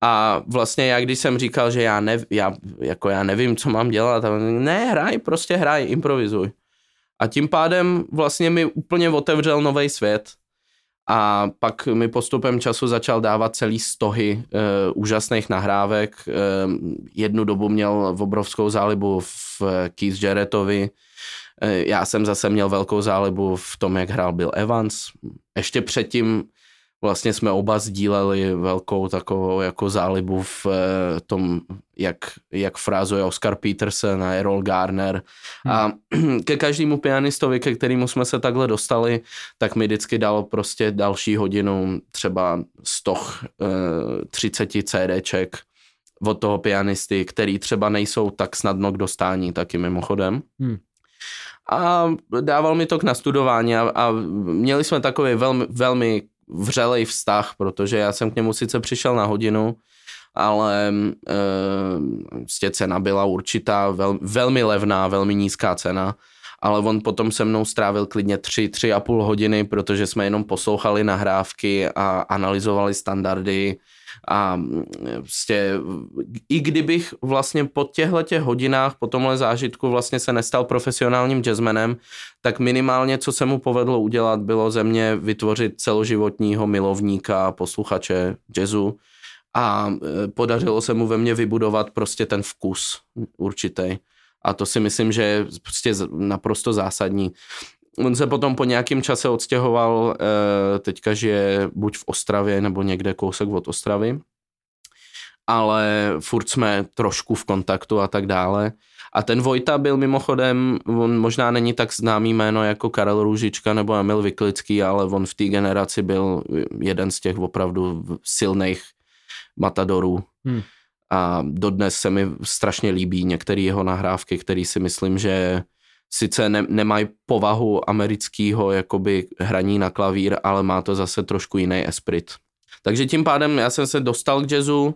a vlastně já, když jsem říkal, že já, nev, já, jako já nevím, co mám dělat, a ne, hraj, prostě hraj, improvizuj. A tím pádem vlastně mi úplně otevřel nový svět. A pak mi postupem času začal dávat celý stohy e, úžasných nahrávek. E, jednu dobu měl v obrovskou zálibu v Keith Jarrettovi. E, já jsem zase měl velkou zálibu v tom, jak hrál Bill Evans. Ještě předtím vlastně jsme oba sdíleli velkou takovou jako zálibu v eh, tom, jak, jak frázuje Oscar Peterson a Errol Garner. Hmm. A ke každému pianistovi, ke kterému jsme se takhle dostali, tak mi vždycky dal prostě další hodinu, třeba stoch eh, 30 CDček od toho pianisty, který třeba nejsou tak snadno k dostání, taky mimochodem. Hmm a dával mi to k nastudování a, a měli jsme takový velmi, velmi vřelej vztah, protože já jsem k němu sice přišel na hodinu, ale e, cena byla určitá, vel, velmi levná, velmi nízká cena, ale on potom se mnou strávil klidně tři, tři a půl hodiny, protože jsme jenom poslouchali nahrávky a analyzovali standardy a vlastně, i kdybych vlastně po těchto těch hodinách, po tomhle zážitku vlastně se nestal profesionálním jazzmenem, tak minimálně, co se mu povedlo udělat, bylo ze mě vytvořit celoživotního milovníka, posluchače jazzu a e, podařilo se mu ve mně vybudovat prostě ten vkus určitý. A to si myslím, že je prostě naprosto zásadní. On se potom po nějakém čase odstěhoval, eh, teďka žije buď v Ostravě nebo někde kousek od Ostravy, ale furt jsme trošku v kontaktu a tak dále. A ten Vojta byl mimochodem, on možná není tak známý jméno jako Karel Růžička nebo Emil Vyklický, ale on v té generaci byl jeden z těch opravdu silných matadorů. Hmm. A dodnes se mi strašně líbí některé jeho nahrávky, které si myslím, že sice ne, nemají povahu amerického jakoby hraní na klavír, ale má to zase trošku jiný esprit. Takže tím pádem já jsem se dostal k jazzu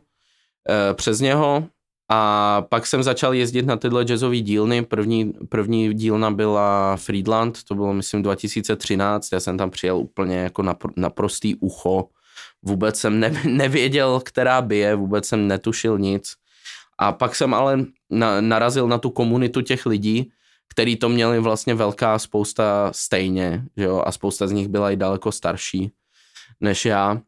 e, přes něho a pak jsem začal jezdit na tyhle jazzové dílny. První, první dílna byla Friedland, to bylo myslím 2013, já jsem tam přijel úplně jako na, na prostý ucho. Vůbec jsem ne, nevěděl, která bije, vůbec jsem netušil nic. A pak jsem ale na, narazil na tu komunitu těch lidí, který to měli vlastně velká spousta stejně, že jo, a spousta z nich byla i daleko starší než já.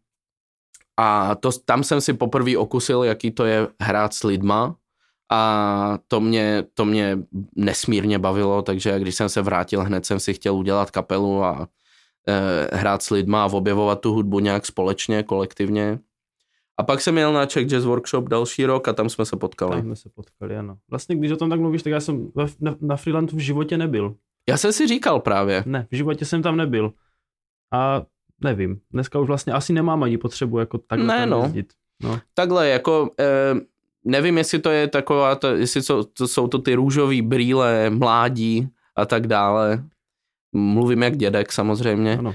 A to, tam jsem si poprvé okusil, jaký to je hrát s lidma a to mě, to mě nesmírně bavilo, takže když jsem se vrátil, hned jsem si chtěl udělat kapelu a e, hrát s lidma a objevovat tu hudbu nějak společně, kolektivně. A pak jsem jel na Czech Jazz Workshop další rok a tam jsme se potkali. Tam jsme se potkali, ano. Vlastně, když o tom tak mluvíš, tak já jsem na, na Freelandu v životě nebyl. Já jsem si říkal právě. Ne, v životě jsem tam nebyl. A nevím, dneska už vlastně asi nemám ani potřebu jako takhle ne, no. jezdit. No. Takhle, jako eh, nevím, jestli to je taková, to, jestli to, to jsou to ty růžové brýle, mládí a tak dále. Mluvím jak dědek samozřejmě. Ano.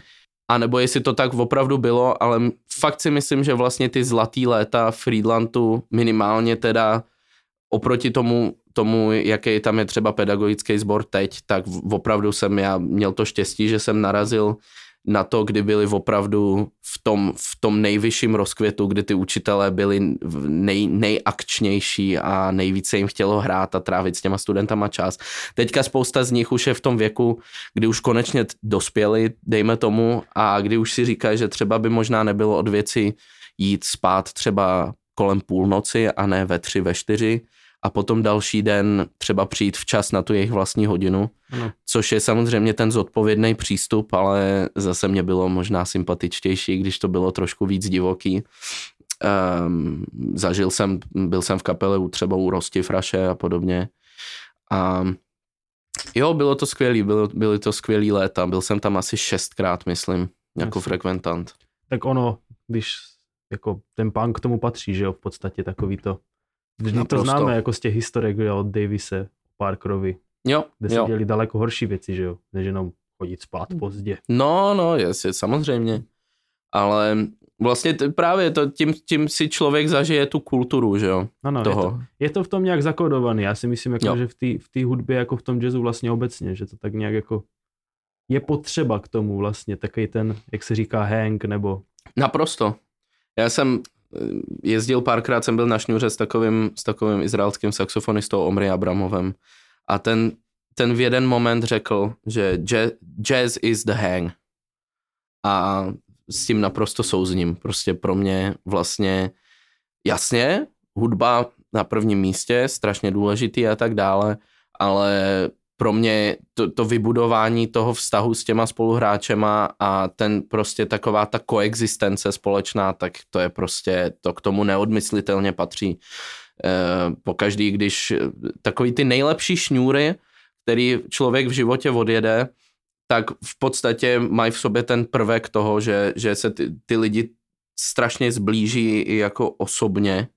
A nebo jestli to tak opravdu bylo, ale fakt si myslím, že vlastně ty zlatý léta Friedlandu minimálně teda oproti tomu, tomu, jaký tam je třeba pedagogický sbor teď, tak opravdu jsem já měl to štěstí, že jsem narazil na to, kdy byli opravdu v tom, v tom nejvyšším rozkvětu, kdy ty učitelé byli nej, nejakčnější a nejvíce jim chtělo hrát a trávit s těma studentama čas. Teďka spousta z nich už je v tom věku, kdy už konečně dospěli, dejme tomu, a kdy už si říkají, že třeba by možná nebylo od věci jít spát třeba kolem půlnoci a ne ve tři, ve čtyři, a potom další den třeba přijít včas na tu jejich vlastní hodinu, ano. což je samozřejmě ten zodpovědný přístup, ale zase mě bylo možná sympatičtější, když to bylo trošku víc divoký. Um, zažil jsem, byl jsem v kapele u třeba u Rosti Fraše a podobně. A jo, bylo to skvělý, bylo, byly to skvělý léta, byl jsem tam asi šestkrát, myslím, jako Jasně. frekventant. Tak ono, když jako ten punk k tomu patří, že jo, v podstatě takový to když to známe jako z těch historek od Davise, Parkerovi, jo, kde se jo. děli daleko horší věci, že jo, než jenom chodit spát pozdě. No, no, jasně, samozřejmě. Ale vlastně t- právě to, tím, tím si člověk zažije tu kulturu, že jo, ano, toho. Je to, je to v tom nějak zakodovaný, já si myslím, jako, že v té v tý hudbě, jako v tom jazzu vlastně obecně, že to tak nějak jako je potřeba k tomu vlastně, takový ten, jak se říká, hang, nebo... Naprosto. Já jsem jezdil párkrát, jsem byl na šňůře s takovým, s takovým izraelským saxofonistou Omri Abramovem a ten, ten v jeden moment řekl, že jazz, jazz is the hang a s tím naprosto souzním. Prostě pro mě vlastně jasně, hudba na prvním místě, strašně důležitý a tak dále, ale pro mě to, to vybudování toho vztahu s těma spoluhráčema a ten prostě taková ta koexistence společná, tak to je prostě, to k tomu neodmyslitelně patří. E, po každý, když takový ty nejlepší šňůry, který člověk v životě odjede, tak v podstatě mají v sobě ten prvek toho, že, že se ty, ty lidi strašně zblíží i jako osobně,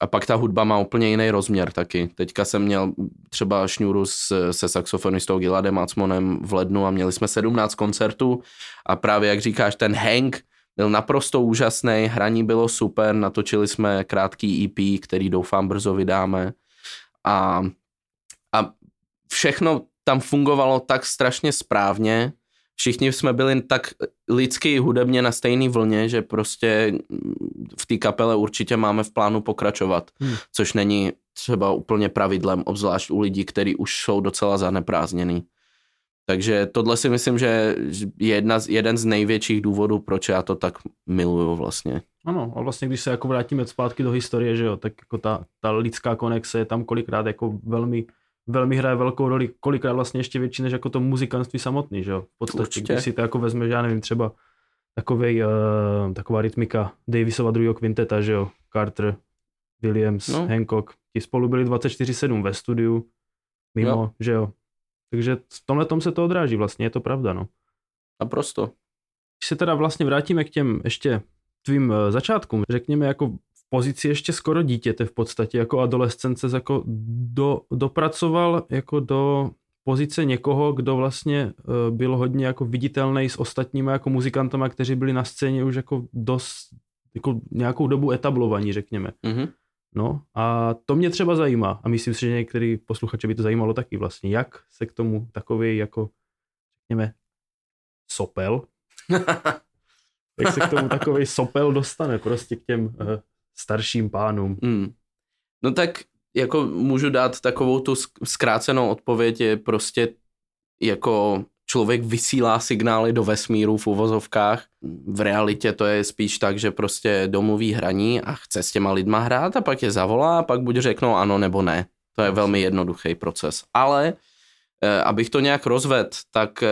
a pak ta hudba má úplně jiný rozměr taky. Teďka jsem měl třeba šňůru se saxofonistou Giladem Acmonem v lednu a měli jsme 17 koncertů a právě jak říkáš, ten Hank byl naprosto úžasný, hraní bylo super, natočili jsme krátký EP, který doufám brzo vydáme a, a všechno tam fungovalo tak strašně správně, všichni jsme byli tak lidsky hudebně na stejné vlně, že prostě v té kapele určitě máme v plánu pokračovat, hmm. což není třeba úplně pravidlem, obzvlášť u lidí, kteří už jsou docela zaneprázdněný. Takže tohle si myslím, že je jedna z, jeden z největších důvodů, proč já to tak miluju vlastně. Ano, a vlastně když se jako vrátíme zpátky do historie, že jo, tak jako ta, ta lidská konexe je tam kolikrát jako velmi velmi hraje velkou roli, kolikrát vlastně ještě větší než jako to muzikantství samotný, že jo. V podstatě, Určitě. když si to jako vezme, já nevím, třeba takovej, uh, taková rytmika Davisova druhého kvinteta, že jo, Carter, Williams, no. Hancock, ti spolu byli 24-7 ve studiu, mimo, jo. že jo. Takže v tomhle tom se to odráží vlastně, je to pravda, no. Naprosto. Když se teda vlastně vrátíme k těm ještě tvým uh, začátkům, řekněme jako pozici ještě skoro dítěte v podstatě jako adolescence jako do, dopracoval jako do pozice někoho, kdo vlastně uh, byl hodně jako viditelný s ostatními jako muzikantama, kteří byli na scéně už jako dost jako nějakou dobu etablovaní, řekněme. Mm-hmm. No a to mě třeba zajímá a myslím si, že některý posluchače by to zajímalo taky vlastně, jak se k tomu takový jako, řekněme, sopel, jak se k tomu takový sopel dostane prostě k těm uh, starším pánům. Mm. No tak jako můžu dát takovou tu zkrácenou odpověď, je prostě jako člověk vysílá signály do vesmíru v uvozovkách. V realitě to je spíš tak, že prostě domluví hraní a chce s těma lidma hrát a pak je zavolá a pak buď řeknou ano nebo ne. To je velmi jednoduchý proces. Ale eh, abych to nějak rozvedl, tak eh,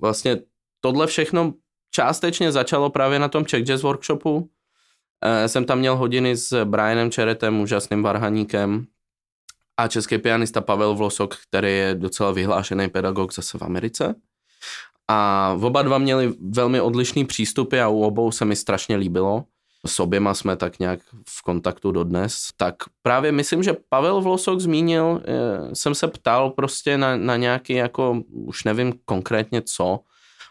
vlastně tohle všechno částečně začalo právě na tom Czech Jazz Workshopu, jsem tam měl hodiny s Brianem Čeretem, úžasným varhaníkem a český pianista Pavel Vlosok, který je docela vyhlášený pedagog zase v Americe. A oba dva měli velmi odlišný přístupy a u obou se mi strašně líbilo. S oběma jsme tak nějak v kontaktu dodnes. Tak právě myslím, že Pavel Vlosok zmínil, eh, jsem se ptal prostě na, na nějaký jako, už nevím konkrétně co,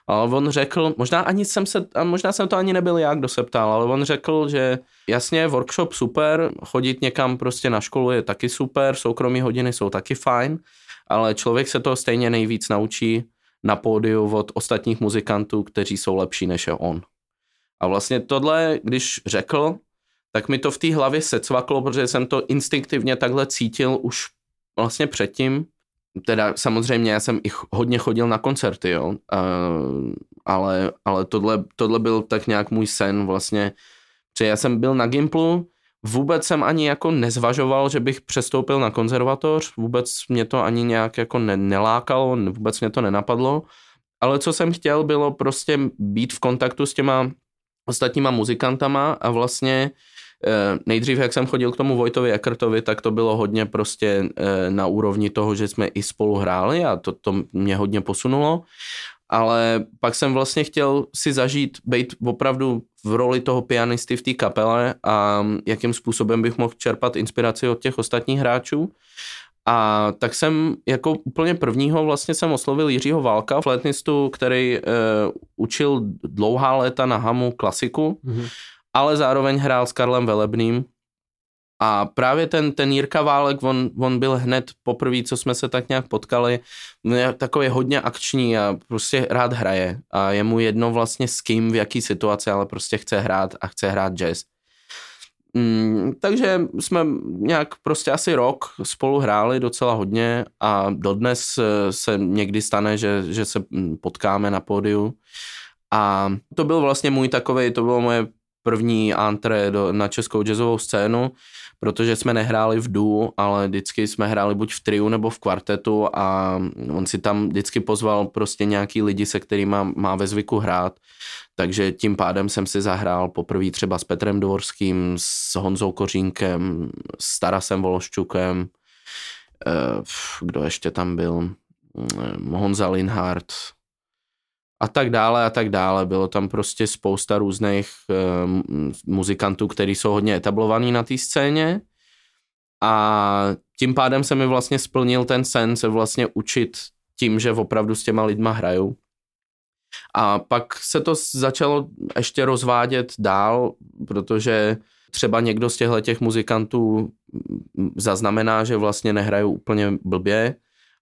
Ale on řekl, možná ani jsem se, a možná jsem to ani nebyl já, kdo se ptal, ale on řekl, že jasně, workshop super, chodit někam prostě na školu je taky super, soukromí hodiny jsou taky fajn, ale člověk se to stejně nejvíc naučí na pódiu od ostatních muzikantů, kteří jsou lepší než je on. A vlastně tohle, když řekl, tak mi to v té hlavě secvaklo, protože jsem to instinktivně takhle cítil už vlastně předtím. Teda samozřejmě já jsem i hodně chodil na koncerty, jo, uh, ale, ale tohle, tohle byl tak nějak můj sen vlastně, že já jsem byl na Gimplu, vůbec jsem ani jako nezvažoval, že bych přestoupil na konzervatoř, vůbec mě to ani nějak jako ne, nelákalo, vůbec mě to nenapadlo, ale co jsem chtěl bylo prostě být v kontaktu s těma ostatníma muzikantama a vlastně eh, nejdřív, jak jsem chodil k tomu Vojtovi Ekertovi, tak to bylo hodně prostě eh, na úrovni toho, že jsme i spolu hráli a to, to mě hodně posunulo. Ale pak jsem vlastně chtěl si zažít, být opravdu v roli toho pianisty v té kapele a jakým způsobem bych mohl čerpat inspiraci od těch ostatních hráčů. A tak jsem jako úplně prvního vlastně jsem oslovil Jiřího Válka, flétnistu, který uh, učil dlouhá léta na Hamu klasiku, mm-hmm. Ale zároveň hrál s Karlem Velebným. A právě ten, ten Jirka Válek, on, on byl hned poprvé, co jsme se tak nějak potkali, takový hodně akční a prostě rád hraje. A je mu jedno vlastně s kým, v jaký situaci, ale prostě chce hrát a chce hrát jazz. Mm, takže jsme nějak prostě asi rok spolu hráli docela hodně a dodnes eh, se někdy stane, že, že se mm, potkáme na pódiu. A to byl vlastně můj takový, to bylo moje první antré do, na českou jazzovou scénu, protože jsme nehráli v duo, ale vždycky jsme hráli buď v triu nebo v kvartetu a on si tam vždycky pozval prostě nějaký lidi, se kterými má, má ve zvyku hrát. Takže tím pádem jsem si zahrál poprvé třeba s Petrem Dvorským, s Honzou Kořínkem, s Tarasem Vološčukem, eh, kdo ještě tam byl, eh, Honza Linhardt a tak dále a tak dále. Bylo tam prostě spousta různých eh, muzikantů, kteří jsou hodně etablovaní na té scéně a tím pádem se mi vlastně splnil ten sen se vlastně učit tím, že opravdu s těma lidma hraju. A pak se to začalo ještě rozvádět dál, protože třeba někdo z těchto těch muzikantů zaznamená, že vlastně nehrajou úplně blbě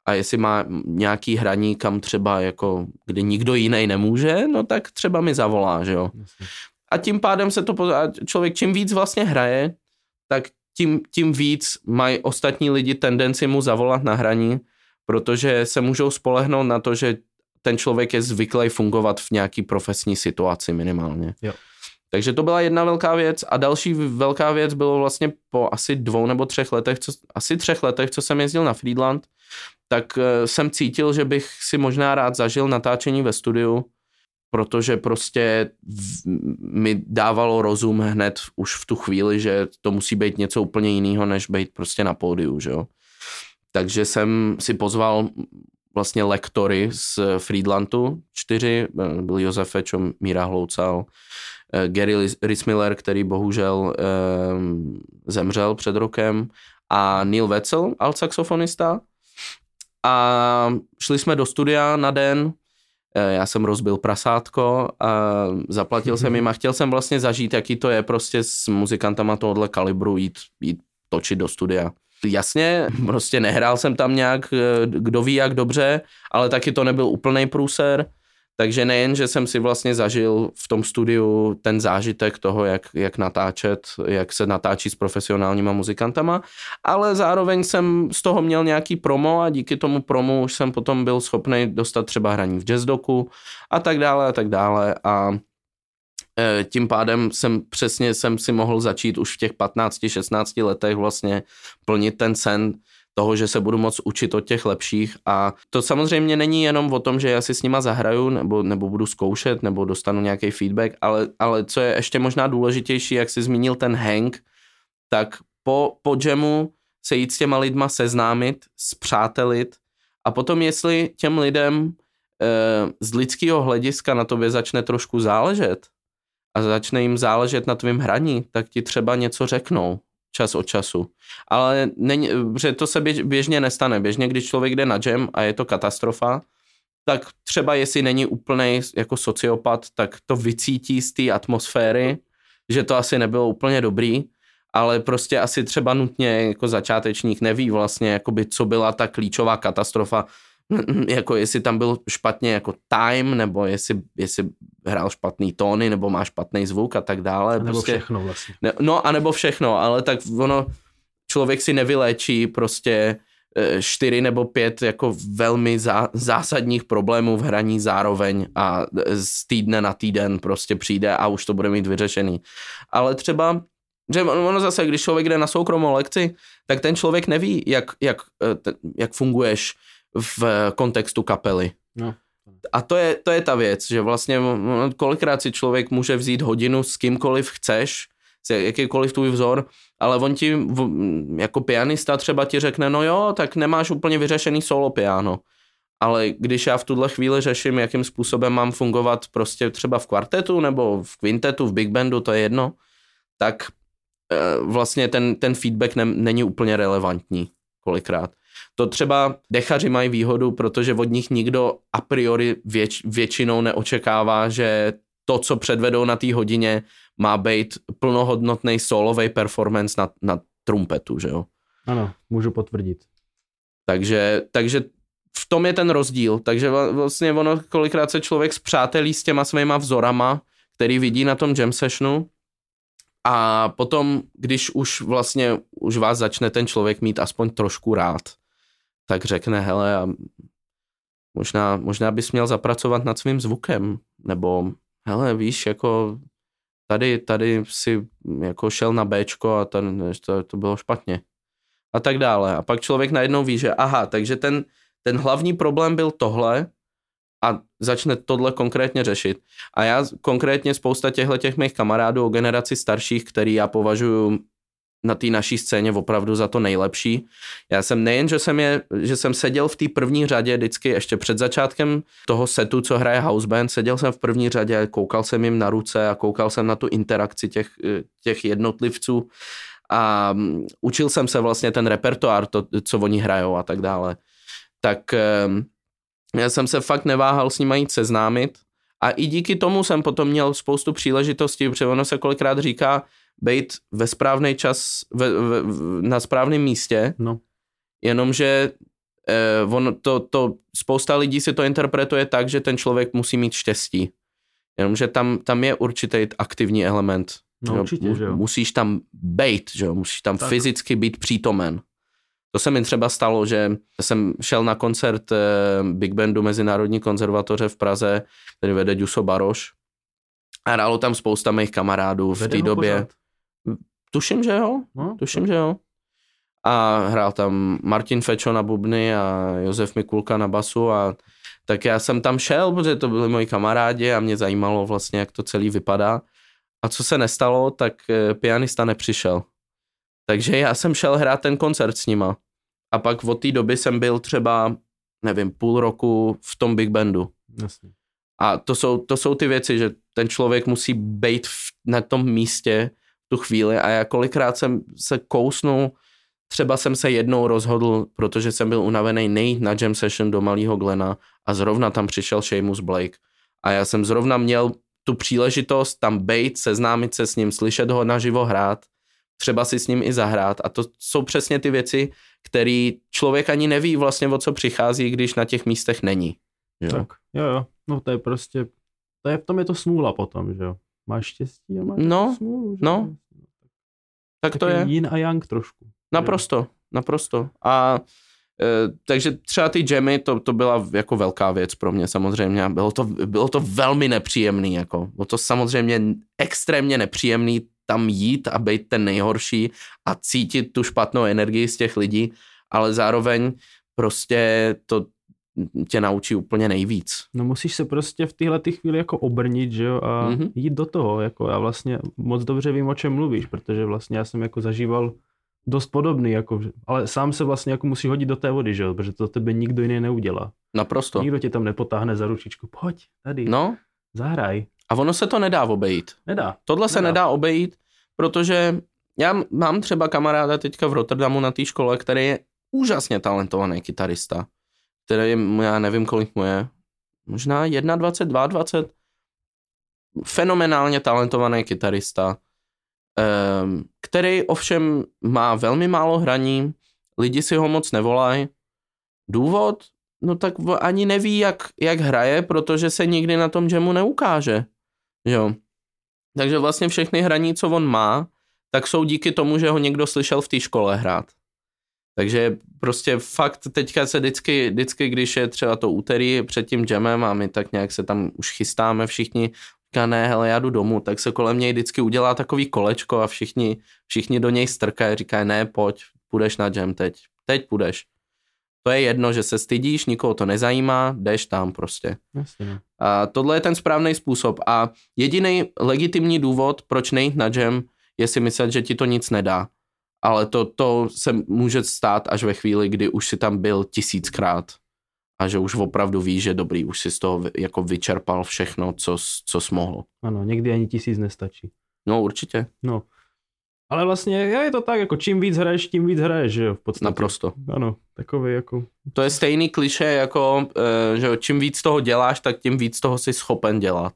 a jestli má nějaký hraní, kam třeba jako, kdy nikdo jiný nemůže, no tak třeba mi zavolá, že jo. A tím pádem se to, člověk čím víc vlastně hraje, tak tím, tím víc mají ostatní lidi tendenci mu zavolat na hraní, protože se můžou spolehnout na to, že ten člověk je zvyklý fungovat v nějaký profesní situaci minimálně. Jo. Takže to byla jedna velká věc a další velká věc bylo vlastně po asi dvou nebo třech letech, co, asi třech letech, co jsem jezdil na Friedland, tak uh, jsem cítil, že bych si možná rád zažil natáčení ve studiu, protože prostě mi dávalo rozum hned už v tu chvíli, že to musí být něco úplně jiného, než být prostě na pódiu, že jo. Takže jsem si pozval vlastně lektory z Friedlandu, čtyři, eh, byl Josef Fečo, Míra Hloucal, eh, Gary Rismiller, který bohužel eh, zemřel před rokem, a Neil Wetzel, alt saxofonista. A šli jsme do studia na den, já jsem rozbil prasátko a zaplatil jsem jim a chtěl jsem vlastně zažít, jaký to je prostě s muzikantama tohohle kalibru jít, jít točit do studia. Jasně, prostě nehrál jsem tam nějak, eh, kdo ví jak dobře, ale taky to nebyl úplný průser, takže nejen, že jsem si vlastně zažil v tom studiu ten zážitek toho, jak, jak natáčet, jak se natáčí s profesionálníma muzikantama, ale zároveň jsem z toho měl nějaký promo a díky tomu promu už jsem potom byl schopný dostat třeba hraní v jazzdoku a tak dále a tak dále. A Eh, tím pádem jsem přesně jsem si mohl začít už v těch 15-16 letech vlastně plnit ten sen toho, že se budu moc učit od těch lepších. A to samozřejmě není jenom o tom, že já si s nima zahraju nebo, nebo budu zkoušet nebo dostanu nějaký feedback, ale, ale co je ještě možná důležitější, jak jsi zmínil ten hang, tak po, po jamu se jít s těma lidma seznámit, zpřátelit a potom jestli těm lidem e, z lidského hlediska na tobě začne trošku záležet, a začne jim záležet na tvém hraní, tak ti třeba něco řeknou čas od času. Ale není, že to se běž, běžně nestane. Běžně, když člověk jde na jam a je to katastrofa, tak třeba jestli není úplný jako sociopat, tak to vycítí z té atmosféry, že to asi nebylo úplně dobrý, ale prostě asi třeba nutně jako začátečník neví vlastně, jakoby, co byla ta klíčová katastrofa, jako jestli tam byl špatně jako time, nebo jestli, jestli hrál špatný tóny, nebo má špatný zvuk a tak dále. A nebo prostě, všechno vlastně. Ne, no a nebo všechno, ale tak ono, člověk si nevyléčí prostě eh, čtyři nebo pět jako velmi zá, zásadních problémů v hraní zároveň a eh, z týdne na týden prostě přijde a už to bude mít vyřešený. Ale třeba že ono zase, když člověk jde na soukromou lekci, tak ten člověk neví, jak, jak, eh, jak funguješ v kontextu kapely. No. A to je, to je ta věc, že vlastně kolikrát si člověk může vzít hodinu s kýmkoliv chceš, jakýkoliv tvůj vzor, ale on ti jako pianista třeba ti řekne, no jo, tak nemáš úplně vyřešený solo piano. Ale když já v tuhle chvíli řeším, jakým způsobem mám fungovat prostě třeba v kvartetu nebo v kvintetu, v big bandu, to je jedno, tak e, vlastně ten, ten feedback ne, není úplně relevantní kolikrát. To třeba dechaři mají výhodu, protože od nich nikdo a priori věč, většinou neočekává, že to, co předvedou na té hodině, má být plnohodnotný solový performance na, na trumpetu, že jo? Ano, můžu potvrdit. Takže, takže v tom je ten rozdíl. Takže vlastně ono, kolikrát se člověk zpřátelí s těma svýma vzorama, který vidí na tom jam sessionu a potom, když už vlastně už vás začne ten člověk mít aspoň trošku rád, tak řekne, hele, a možná, možná bys měl zapracovat nad svým zvukem, nebo hele, víš, jako tady, tady si jako šel na Bčko a ten, to, to bylo špatně. A tak dále. A pak člověk najednou ví, že aha, takže ten, ten hlavní problém byl tohle a začne tohle konkrétně řešit. A já konkrétně spousta těchto těch mých kamarádů o generaci starších, který já považuji na té naší scéně opravdu za to nejlepší. Já jsem nejen, že jsem, je, že jsem seděl v té první řadě vždycky ještě před začátkem toho setu, co hraje house band, seděl jsem v první řadě, koukal jsem jim na ruce a koukal jsem na tu interakci těch, těch jednotlivců a mm, učil jsem se vlastně ten repertoár, to, co oni hrajou a tak dále. Tak ehm, já jsem se fakt neváhal s nimi jít seznámit a i díky tomu jsem potom měl spoustu příležitostí, protože ono se kolikrát říká, být ve správný čas, ve, ve, na správném místě, no. jenomže eh, on to, to, spousta lidí si to interpretuje tak, že ten člověk musí mít štěstí. Jenomže tam, tam je určitý aktivní element. No, že určitě, že jo. Musíš tam být, že jo? musíš tam tak. fyzicky být přítomen. To se mi třeba stalo, že jsem šel na koncert eh, Big Bandu Mezinárodní konzervatoře v Praze, který vede Duso Baroš. A hrálo tam spousta mých kamarádů v té době. Pořád? Tuším, že jo. No, Tuším, že jo. A hrál tam Martin Fečo na bubny a Josef Mikulka na basu a tak já jsem tam šel, protože to byli moji kamarádi a mě zajímalo vlastně, jak to celý vypadá. A co se nestalo, tak eh, pianista nepřišel. Takže já jsem šel hrát ten koncert s nima. A pak od té doby jsem byl třeba, nevím, půl roku v tom big bandu. Jasně. A to jsou, to jsou ty věci, že ten člověk musí být v, na tom místě tu chvíli a já kolikrát jsem se kousnul, třeba jsem se jednou rozhodl, protože jsem byl unavený nejít na jam session do Malého Glena a zrovna tam přišel Seamus Blake a já jsem zrovna měl tu příležitost tam být, seznámit se s ním, slyšet ho naživo hrát, třeba si s ním i zahrát a to jsou přesně ty věci, které člověk ani neví vlastně o co přichází, když na těch místech není. Jo? Tak, jo, jo, no to je prostě, to je, v tom je to smůla potom, že jo. Máš štěstí a máš No, smůlu, že no. jo? Tak to je. Yin a yang trošku. Naprosto, naprosto. A e, takže třeba ty jammy, to, to byla jako velká věc pro mě samozřejmě. Bylo to, bylo to velmi nepříjemný, jako. Bylo to samozřejmě extrémně nepříjemný tam jít a být ten nejhorší a cítit tu špatnou energii z těch lidí, ale zároveň prostě to tě naučí úplně nejvíc. No musíš se prostě v téhle chvíli jako obrnit, že jo, a Mhm. mm-hmm. jít do toho, jako já vlastně moc dobře vím, o čem mluvíš, protože vlastně já jsem jako zažíval dost podobný, jako, ale sám se vlastně jako musí hodit do té vody, že jo, protože to tebe nikdo jiný neudělá. Naprosto. Nikdo tě tam nepotáhne za ručičku, pojď, tady, No zahraj. a ono se to nedá obejít. Nedá. Tohle se Nedá. nedá obejít, protože já mám třeba kamaráda teďka v Rotterdamu na té škole, který je úžasně talentovaný kytarista, který je, já nevím, kolik mu je, možná 21, 22, fenomenálně talentovaný kytarista, ehm, který ovšem má velmi málo hraní, lidi si ho moc nevolají. Důvod? No tak ani neví, jak, jak hraje, protože se nikdy na tom jamu neukáže. Jo. Takže vlastně všechny hraní, co on má, tak jsou díky tomu, že ho někdo slyšel v té škole hrát. Takže prostě fakt teďka se vždycky, vždycky, když je třeba to úterý před tím jamem a my tak nějak se tam už chystáme všichni, říká ne, hele, já jdu domů, tak se kolem něj vždycky udělá takový kolečko a všichni, všichni do něj strkají, říkají ne, pojď, půjdeš na jam teď, teď půjdeš. To je jedno, že se stydíš, nikoho to nezajímá, jdeš tam prostě. Jasně. no. A tohle je ten správný způsob. A jediný legitimní důvod, proč nejít na jam, je si myslet, že ti to nic nedá. Ale to, to se může stát až ve chvíli, kdy už si tam byl tisíckrát a že už opravdu víš, že dobrý, už si z toho jako vyčerpal všechno, co, co jsi mohl. Ano, někdy ani tisíc nestačí. No určitě, No. Ale vlastně je to tak, jako čím víc hraješ, tím víc hraješ, že jo, v podstatě. naprosto. Ano, takový jako, To je stejný kliše, jako eh, že jo, čím víc toho děláš, tak tím víc toho jsi schopen dělat.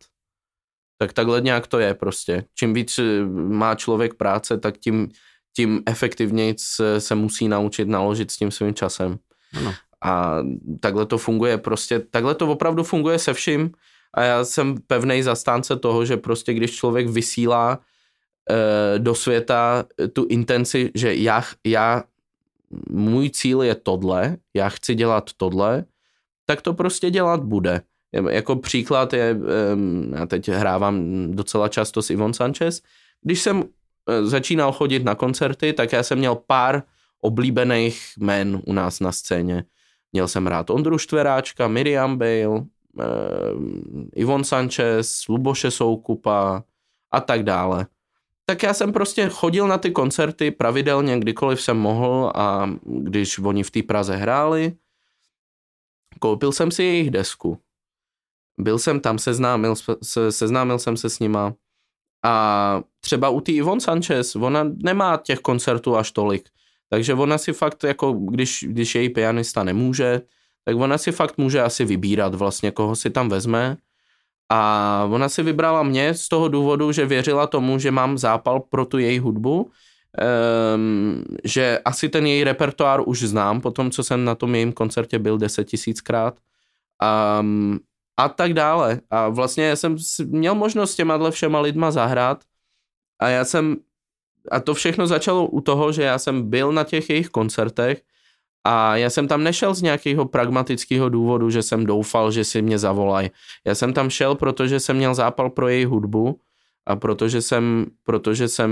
Tak takhle nějak to je prostě. Čím víc eh, má člověk práce, tak tím, tím efektivněji se, musí naučit naložit s tím svým časem. ano. A takhle to funguje prostě, takhle to opravdu funguje se vším a já jsem pevnej zastánce toho, že prostě když člověk vysílá eh, do světa tu intenci, že já, já, můj cíl je tohle, já chci dělat tohle, tak to prostě dělat bude. Jako příklad je, já teď hrávám docela často s Ivon Sanchez, když jsem začínal chodit na koncerty, tak já jsem měl pár oblíbených jmen u nás na scéně. Měl jsem rád Ondru Štveráčka, Miriam Bale, eh, Ivon Sanchez, Luboše Soukupa a tak dále. Tak já jsem prostě chodil na ty koncerty pravidelně, kdykoliv jsem mohl a když oni v té Praze hráli, koupil jsem si jejich desku. Byl jsem tam, seznámil, se, seznámil jsem se s nima a třeba u té Ivon Sanchez, ona nemá těch koncertů až tolik. Takže ona si fakt, jako když, když její pianista nemůže, tak ona si fakt může asi vybírat vlastně, koho si tam vezme. A ona si vybrala mě z toho důvodu, že věřila tomu, že mám zápal pro tu její hudbu, um, že asi ten její repertoár už znám, po tom, co jsem na tom jejím koncertě byl deset tisíckrát. Um, a tak dále. A vlastně jsem měl možnost s těma všema lidma zahrát a já jsem a to všechno začalo u toho, že já jsem byl na těch jejich koncertech a já jsem tam nešel z nějakého pragmatického důvodu, že jsem doufal, že si mě zavolají. Já jsem tam šel, protože jsem měl zápal pro její hudbu a protože jsem, protože jsem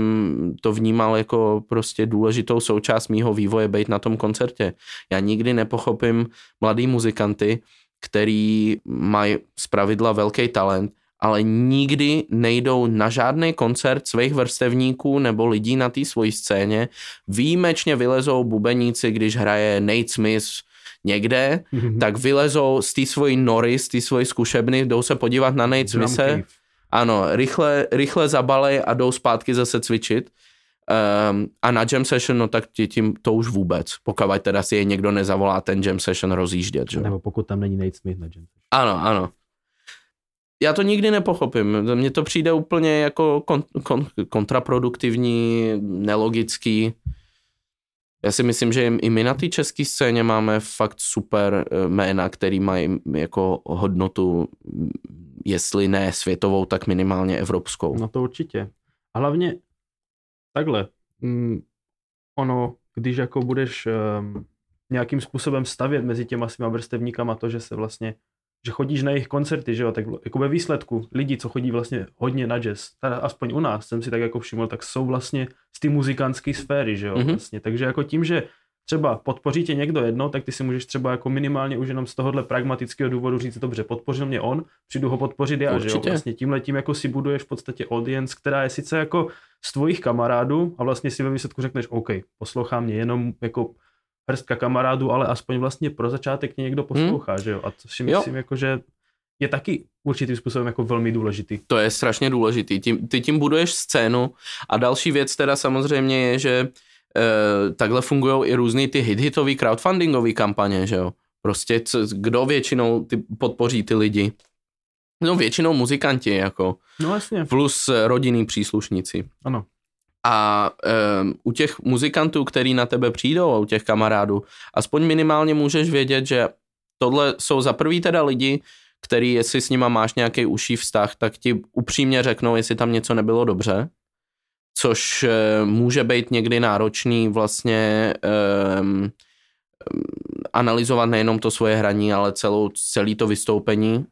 to vnímal jako prostě důležitou součást mýho vývoje být na tom koncertě. Já nikdy nepochopím mladý muzikanty, který mají zpravidla velký talent, ale nikdy nejdou na žádný koncert svých vrstevníků nebo lidí na té svojí scéně. Výjimečně vylezou bubeníci, když hraje Nate Smith někde, tak vylezou z té svojí nory, z té svojí zkušebny, jdou se podívat na Nate Smithe, cave. ano, rychle, rychle zabalej a jdou zpátky zase cvičit. Um, a na jam session, no tak ti tím to už vůbec, pokud teda si je někdo nezavolá ten jam session rozjíždět, že? Nebo pokud tam není Nate Smith na jam. Ano, ano. Já to nikdy nepochopím. Mně to přijde úplně jako kon, kon, kontraproduktivní, nelogický. Já si myslím, že i my na té české scéně máme fakt super eh, jména, který mají jako hodnotu, jestli ne světovou, tak minimálně evropskou. No to určitě. A hlavně takhle, mm, ono, když jako budeš um, nějakým způsobem stavět mezi těma svýma vrstevníkama to, že se vlastně, že chodíš na jejich koncerty, že jo, tak jako ve výsledku lidi, co chodí vlastně hodně na jazz, teda aspoň u nás jsem si tak jako všiml, tak jsou vlastně z té muzikantské sféry, že jo, Mhm. mm-hmm. vlastně, takže jako tím, že třeba podpoří tě někdo jednou, tak ty si můžeš třeba jako minimálně už jenom z tohohle pragmatického důvodu říct, dobře, podpořil mě on, přijdu ho podpořit já, že jo, Určitě. vlastně tímhle tím jako si buduješ v podstatě audience, která je sice jako z tvojich kamarádů a vlastně si ve výsledku řekneš, OK, poslouchá mě jenom jako hrstka kamarádů, ale aspoň vlastně pro začátek mě někdo poslouchá, hmm. že jo, a to si Jo. myslím jako, že je taky určitým způsobem jako velmi důležitý. To je strašně důležitý. Tím, ty tím buduješ scénu a další věc teda samozřejmě je, že takhle fungují i různý ty hit-hitový crowdfundingový kampaně, že jo. Prostě co, kdo většinou ty, podpoří ty lidi? No většinou muzikanti, jako. No jasně. Plus rodinní příslušníci. Ano. A um, u těch muzikantů, který na tebe přijdou, a u těch kamarádů, aspoň minimálně můžeš vědět, že tohle jsou za prvý teda lidi, který, jestli s nima máš nějaký užší vztah, tak ti upřímně řeknou, jestli tam něco nebylo dobře, což uh, může být někdy náročný vlastně um, analyzovat nejenom to svoje hraní, ale celou, celý to vystoupení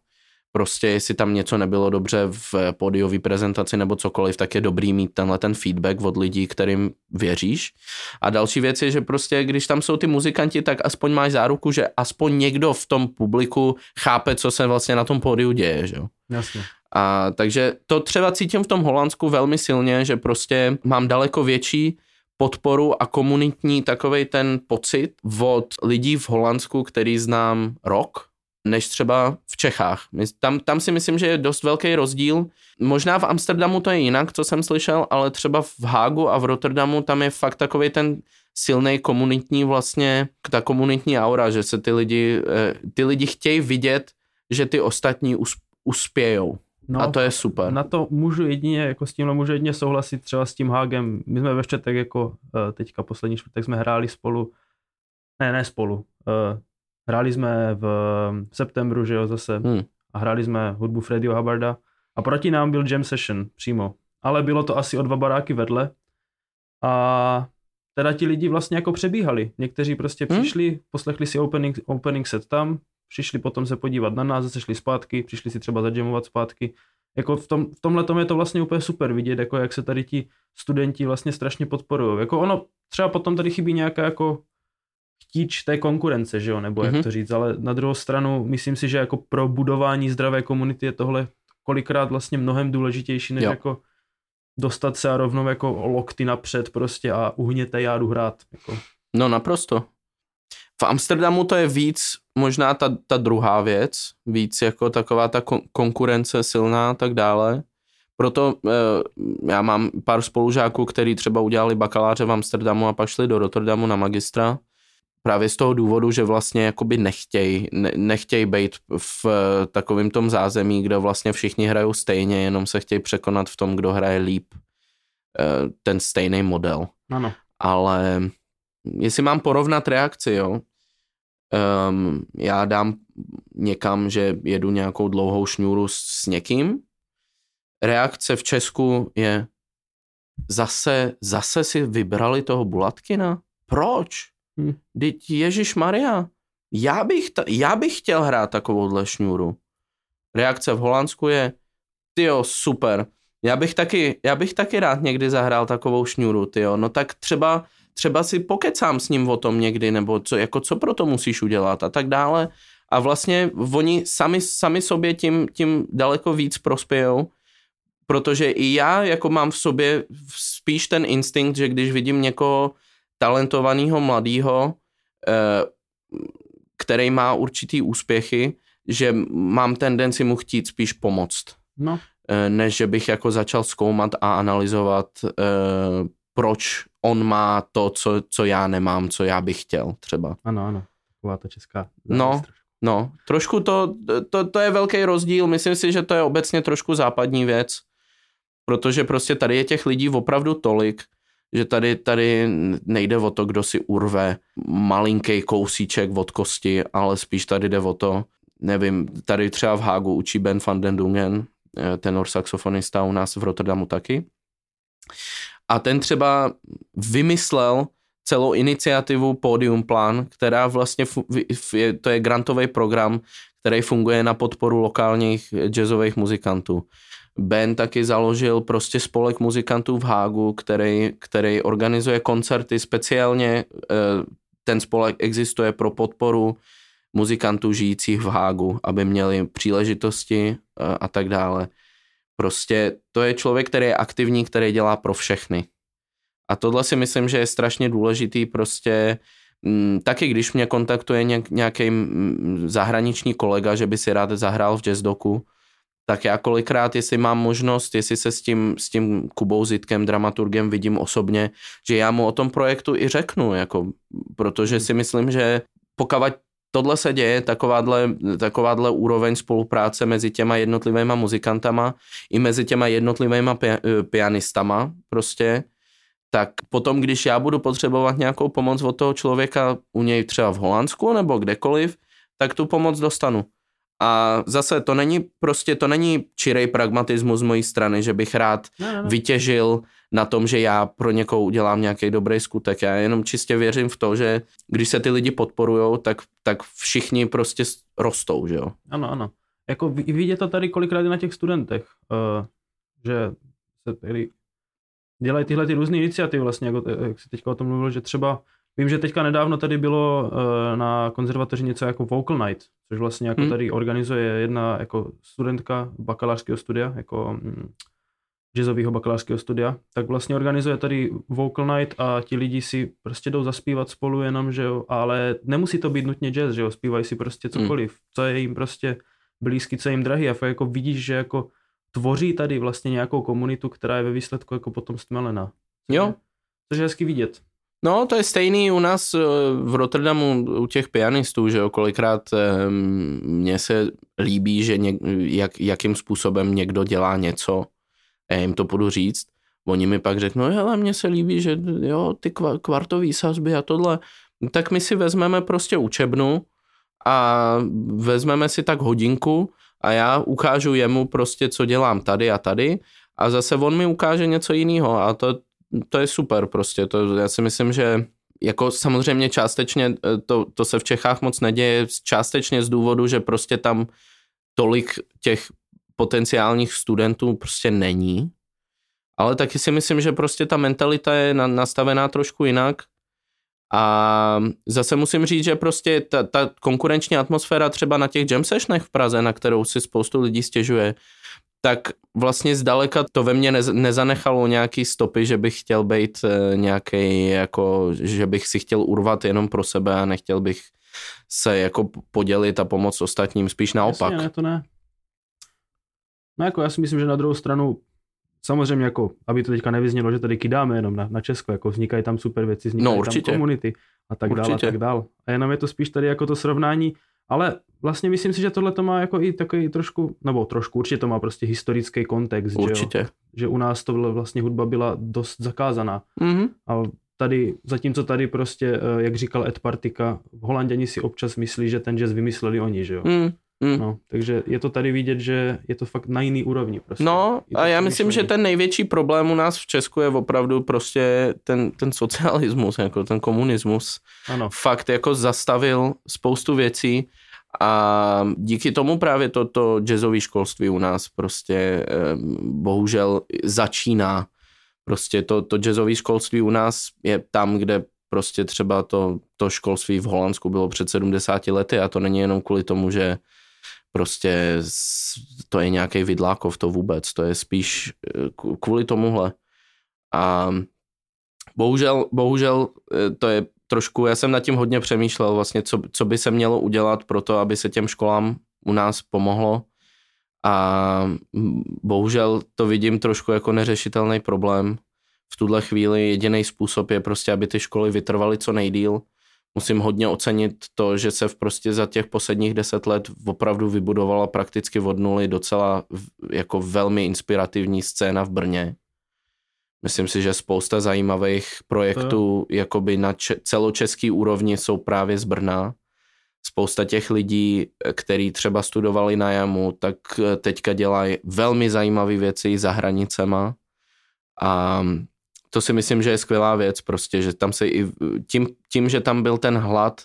prostě jestli tam něco nebylo dobře v podiové prezentaci nebo cokoliv, tak je dobrý mít tenhle ten feedback od lidí, kterým věříš. A další věc je, že prostě když tam jsou ty muzikanti, tak aspoň máš záruku, že aspoň někdo v tom publiku chápe, co se vlastně na tom pódiu děje, že. Jasně. A takže to třeba cítím v tom Holandsku velmi silně, že prostě mám daleko větší podporu a komunitní takovej ten pocit od lidí v Holandsku, který znám rok, než třeba v Čechách. Tam, tam si myslím, že je dost velký rozdíl. Možná v Amsterdamu to je jinak, co jsem slyšel, ale třeba v Hágu a v Rotterdamu tam je fakt takový ten silný komunitní vlastně, ta komunitní aura, že se ty lidi, eh, ty lidi chtějí vidět, že ty ostatní uspějou. No, a to je super. Na to můžu jedině, jako s tímhle můžu jedině souhlasit třeba s tím Hágem. My jsme ve čtvrtek jako eh, teďka poslední čtvrtek jsme hráli spolu, ne, ne spolu, eh, Hráli jsme v septembru, že jo, zase. Hmm. A hráli jsme hudbu Freddyho Hubbarda. A proti nám byl jam session přímo. Ale bylo to asi o dva baráky vedle. A teda ti lidi vlastně jako přebíhali. Někteří prostě hmm. přišli, poslechli si opening, opening set tam, přišli potom se podívat na nás, zase šli zpátky, přišli si třeba zadžemovat zpátky. Jako v, tom, v tomhle tom je to vlastně úplně super vidět, jako jak se tady ti studenti vlastně strašně podporují. Jako ono, třeba potom tady chybí nějaká jako chtíč té konkurence, že jo, nebo mm-hmm. jak mhm. to říct, ale na druhou stranu myslím si, že jako pro budování zdravé komunity je tohle kolikrát vlastně mnohem důležitější, než jo. jako dostat se a rovnou jako lokty napřed prostě a uhněte, já jdu hrát. Jako. No naprosto. V Amsterdamu to je víc možná ta, ta druhá věc, víc jako taková ta kon- konkurence silná a tak dále. Proto e, já mám pár spolužáků, kteří třeba udělali bakaláře v Amsterdamu a pak šli do Rotterdamu na magistra právě z toho důvodu, že vlastně jakoby nechtěj, ne, nechtěj být v takovém tom zázemí, kde vlastně všichni hrajou stejně, jenom se chtějí překonat v tom, kdo hraje líp eh, ten stejný model. Ano. Ale jestli mám porovnat reakci, jo, um, já dám někam, že jedu nějakou dlouhou šňůru s někým, reakce v Česku je zase, zase si vybrali toho Bulatkina? Proč? Hm. Teď Ježíš Maria, já bych, ta, já bych chtěl hrát takovouhle šňůru. Reakce v Holandsku je, tyjo, super, já bych taky, já bych taky rád někdy zahrál takovou šňůru, tyjo, no tak třeba, třeba si pokecám s ním o tom někdy, nebo co, jako co pro to musíš udělat a tak dále. A vlastně oni sami, sami sobě tím, tím daleko víc prospějou, protože i já jako mám v sobě spíš ten instinkt, že když vidím někoho, talentovaného mladého, eh, který má určitý úspěchy, že mám tendenci mu chtít spíš pomoct. No. Eh, než že bych jako začal zkoumat a analyzovat, eh, proč on má to, co, co já nemám, co já bych chtěl třeba. Ano, ano. Taková ta česká. No, no, trošku to, to, to je velký rozdíl. Myslím si, že to je obecně trošku západní věc, protože prostě tady je těch lidí opravdu tolik, že tady, tady nejde o to, kdo si urve malinký kousíček od kosti, ale spíš tady jde o to, nevím, tady třeba v Hágu učí Ben van den Dungen, eh, tenor saxofonista u nás v Rotterdamu taky. A ten třeba vymyslel celou iniciativu Podium Plan, která vlastně, to je grantový program, který funguje na podporu lokálních jazzových muzikantů. Ben taky založil prostě spolek muzikantů v Hágu, který, který organizuje koncerty speciálně. Eh, ten spolek existuje pro podporu muzikantů žijících v Hágu, aby měli příležitosti eh, a tak dále. Prostě to je člověk, který je aktivní, který dělá pro všechny. A tohle si myslím, že je strašně důležitý prostě mm, taky když mě kontaktuje nějaký mm, zahraniční kolega, že by si rád zahrál v jazzdoku, tak já kolikrát, jestli mám možnost, jestli se s tím, s tím Kubou Zitkem, dramaturgem vidím osobně, že já mu o tom projektu i řeknu, jako, protože si myslím, že pokud tohle se děje, takováhle, takováhle úroveň spolupráce mezi těma jednotlivýma muzikantama i mezi těma jednotlivýma pi, pianistama prostě, tak potom, když já budu potřebovat nějakou pomoc od toho člověka u něj třeba v Holandsku nebo kdekoliv, tak tu pomoc dostanu. A zase to není prostě, to není čirej pragmatismus z mojí strany, že bych rád Ne, ne, ne. vytěžil na tom, že já pro někoho udělám nějaký dobrý skutek. Já jenom čistě věřím v to, že když se ty lidi podporujou, tak, tak všichni prostě rostou, že jo. Ano, ano. Jako vidět to tady kolikrát i na těch studentech, uh, že se tady dělají tyhle ty různé iniciativy vlastně, jako, eh, jak jsi teďka o tom mluvil, že třeba, vím, že teďka nedávno tady bylo uh, na konzervatoři něco jako Vocal Night, což vlastně jako Hmm. tady organizuje jedna jako studentka bakalářského studia, jako mm, jazzového bakalářského studia, tak vlastně organizuje tady Vocal Night a ti lidi si prostě jdou zaspívat spolu jenom, že jo, ale nemusí to být nutně jazz, že jo, zpívají si prostě cokoliv, co je jim prostě blízký, co je jim drahý a fakt jako vidíš, že jako tvoří tady vlastně nějakou komunitu, která je ve výsledku jako potom stmelená. Jo. Což je hezky vidět. No, to je stejný u nás eh, v Rotterdamu u těch pianistů, že jo, kolikrát eh, mně se líbí, že něk, jak, jakým způsobem někdo dělá něco, já jim to budu říct, oni mi pak řeknou, hele, mně se líbí, že jo, ty kva- kvartový sazby a tohle, tak my si vezmeme prostě učebnu a vezmeme si tak hodinku a já ukážu jemu prostě, co dělám tady a tady. A zase on mi ukáže něco jiného a to, to je super prostě, to já si myslím, že jako samozřejmě částečně eh, to, to se v Čechách moc neděje, částečně z důvodu, že prostě tam tolik těch potenciálních studentů prostě není, ale taky si myslím, že prostě ta mentalita je na, nastavená trošku jinak a zase musím říct, že prostě ta, ta konkurenční atmosféra třeba na těch jam sessionech v Praze, na kterou si spoustu lidí stěžuje, tak vlastně zdaleka to ve mně nez, nezanechalo nějaký stopy, že bych chtěl být e, nějaký, jako, že bych si chtěl urvat jenom pro sebe a nechtěl bych se jako podělit a pomoct ostatním, spíš naopak. Jasně, ne, to ne. No jako já si myslím, že na druhou stranu samozřejmě jako, aby to teďka nevyznělo, že tady kydáme jenom na, na Česko, jako vznikají tam super věci, vznikají No, určitě. tam komunity a tak dál a Určitě. tak dál. A jenom je to spíš tady jako to srovnání, ale vlastně myslím si, že tohle to má jako i takový trošku, nebo trošku, určitě to má prostě historický kontext, že, jo? Určitě. že u nás tohle vlastně hudba byla dost zakázaná. Mhm. A tady, zatímco tady prostě, eh, jak říkal Ed Partika, Holanděni si občas myslí, že ten jazz vymysleli oni, že jo. Mm, mm. No, takže je to tady vidět, že je to fakt na jiný úrovni. Prostě. No a já myslím, že ten největší problém u nás v Česku je opravdu prostě ten, ten socialismus, jako ten komunismus. Ano, Fakt jako zastavil spoustu věcí a díky tomu právě toto jazzové školství u nás prostě bohužel začíná. Prostě to, to jazzové školství u nás je tam, kde prostě třeba to, to školství v Holandsku bylo před 70 lety a to není jenom kvůli tomu, že prostě to je nějaký vidlákov, to vůbec, to je spíš eh, kvůli tomuhle. A bohužel, bohužel eh, to je trošku, já jsem nad tím hodně přemýšlel vlastně, co, co by se mělo udělat pro to, aby se těm školám u nás pomohlo a bohužel to vidím trošku jako neřešitelný problém. V tuhle chvíli jediný způsob je prostě, aby ty školy vytrvaly co nejdíl. Musím hodně ocenit to, že se v prostě za těch posledních deset let opravdu vybudovala prakticky od nuly docela jako velmi inspirativní scéna v Brně. Myslím si, že spousta zajímavých projektů jakoby na če- celočeský úrovni jsou právě z Brna. Spousta těch lidí, který třeba studovali na jamu, tak eh, teďka dělají velmi zajímavé věci za hranicema. A to si myslím, že je skvělá věc, prostě, že tam se i tím, tím, že tam byl ten hlad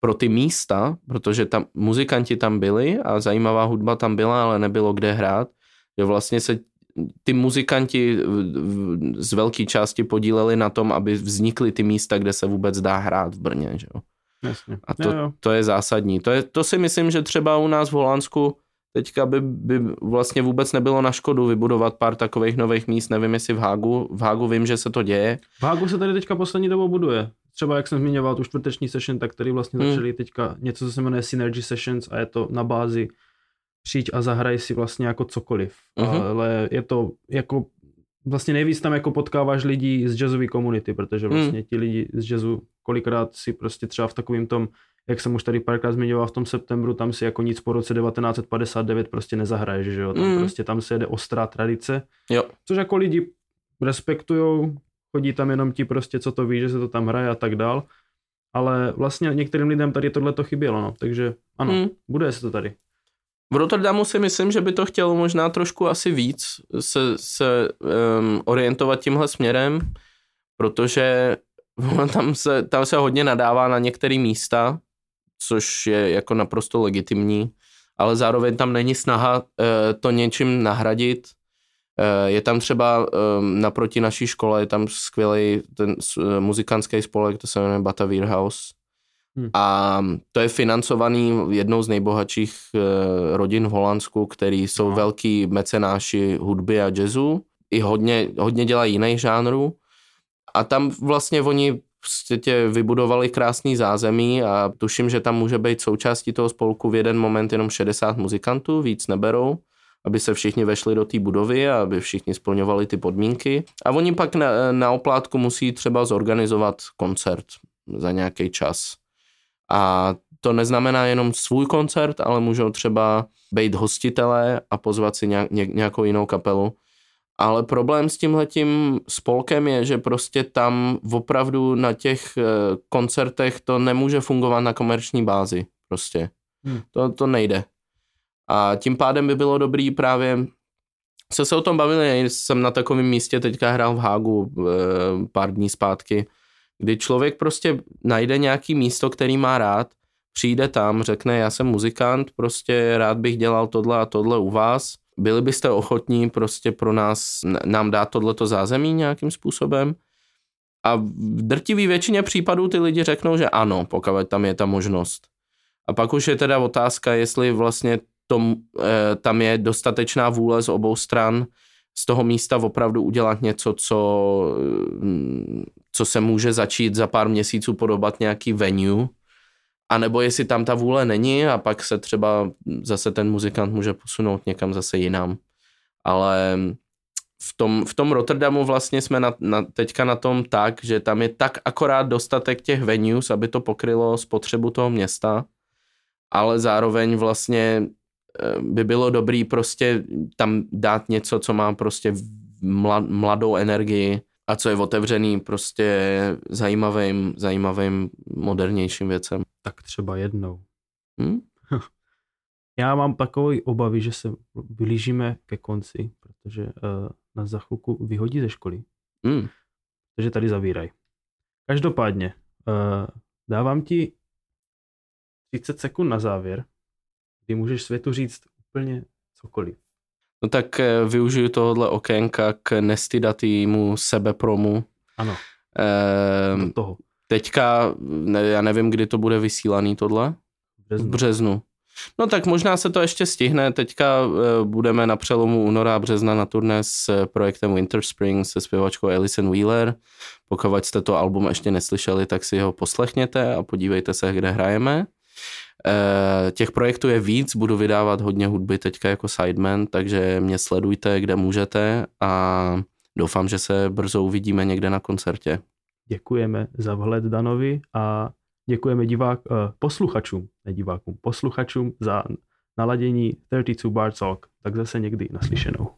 pro ty místa, protože tam muzikanti tam byli a zajímavá hudba tam byla, ale nebylo kde hrát, že vlastně se ty muzikanti z velké části podíleli na tom, aby vznikly ty místa, kde se vůbec dá hrát v Brně. Že jo? jasně. A to, Jo, jo. to je zásadní. To, je, to si myslím, že třeba u nás v Holandsku teďka by, by vlastně vůbec nebylo na škodu vybudovat pár takových nových míst. Nevím, jestli v Hágu. V Hágu vím, že se to děje. V Hágu se tady teďka poslední dobou buduje. Třeba jak jsem zmiňoval tu čtvrteční session, tak tady vlastně Hmm. začali teďka něco, co se jmenuje Synergy Sessions a je to na bázi přijď a zahraj si vlastně jako cokoliv. Mhm. Ale je to jako vlastně nejvíc tam jako potkáváš lidi z jazzové komunity, protože Hmm. vlastně ti lidi z jazzu kolikrát si prostě třeba v takovým tom jak jsem už tady párkrát zmiňoval v tom septembru, tam si jako nic po roce 1959 prostě nezahraješ, že jo, tam mm. prostě tam se jede ostrá tradice, Jo. což jako lidi respektujou, chodí tam jenom ti prostě, co to ví, že se to tam hraje a tak dál, ale vlastně některým lidem tady tohle to chybělo, no, takže ano, Mm. mm. bude se to tady. V Rotterdamu si myslím, že by to chtělo možná trošku asi víc se, se um, orientovat tímhle směrem, protože tam se, tam se hodně nadává na některé místa, což je jako naprosto legitimní, ale zároveň tam není snaha uh, to něčím nahradit. Uh, je tam třeba um, naproti naší škole, je tam skvělý ten uh, muzikantský spolek, to se jmenuje Bata House. Hmm. A to je financovaný jednou z nejbohatších rodin v Holandsku, který jsou No. velký mecenáši hudby a jazzu. I hodně, hodně dělají jiných žánrů. A tam vlastně oni prostě vybudovali krásný zázemí a tuším, že tam může být součástí toho spolku v jeden moment jenom 60 muzikantů, víc neberou, aby se všichni vešli do té budovy a aby všichni splňovali ty podmínky. A oni pak na, na oplátku musí třeba zorganizovat koncert za nějaký čas. A to neznamená jenom svůj koncert, ale můžou třeba být hostitelé a pozvat si nějak, ně, nějakou jinou kapelu. Ale problém s tímhletím spolkem je, že prostě tam opravdu na těch eh, koncertech to nemůže fungovat na komerční bázi. Prostě. Hmm. To, to nejde. A tím pádem by bylo dobrý právě se se o tom bavili, jsem na takovém místě teďka hrál v Hágu eh, pár dní zpátky, kdy člověk prostě najde nějaký místo, který má rád, přijde tam, řekne, já jsem muzikant, prostě rád bych dělal tohle a tohle u vás, byli byste ochotní prostě pro nás, nám dát tohleto zázemí nějakým způsobem? A v drtivý většině případů ty lidi řeknou, že ano, pokud tam je ta možnost. A pak už je teda otázka, jestli vlastně tom, eh, tam je dostatečná vůle z obou stran z toho místa opravdu udělat něco, co, mm, co se může začít za pár měsíců podobat nějaký venue, a nebo jestli tam ta vůle není a pak se třeba zase ten muzikant může posunout někam zase jinam. Ale v tom, v tom Rotterdamu vlastně jsme na, na, teďka na tom tak, že tam je tak akorát dostatek těch venues, aby to pokrylo spotřebu toho města, ale zároveň vlastně eh, by bylo dobrý prostě tam dát něco, co má prostě mla- mladou energii a co je otevřený prostě zajímavým, zajímavým modernějším věcem. Tak třeba jednou. Hm? Já mám takové obavy, že se blížíme ke konci, protože uh, nás za chvilku vyhodí ze školy, Hm. takže tady zavírají. Každopádně, uh, dávám ti 30 sekund na závěr, kdy můžeš světu říct úplně cokoliv. No tak eh, využiju tohohle okénka k nestydatýmu sebepromu. Ano, Ehm, do toho. teďka, ne, já nevím, kdy to bude vysílaný tohle. V V březnu. březnu. No tak možná se to ještě stihne. Teďka eh, budeme na přelomu února a března na turné s eh, projektem Winter Spring se zpěvačkou Alison Wheeler. Pokud jste to album ještě neslyšeli, tak si ho poslechněte a podívejte se, kde hrajeme. Eh, Těch projektů je víc, budu vydávat hodně hudby teďka jako sideman, takže mě sledujte, kde můžete a doufám, že se brzo uvidíme někde na koncertě. Děkujeme za vhled Danovi a děkujeme divák, uh, posluchačům, ne divákům, posluchačům za naladění 32 Bar Talk. Tak zase někdy naslyšenou.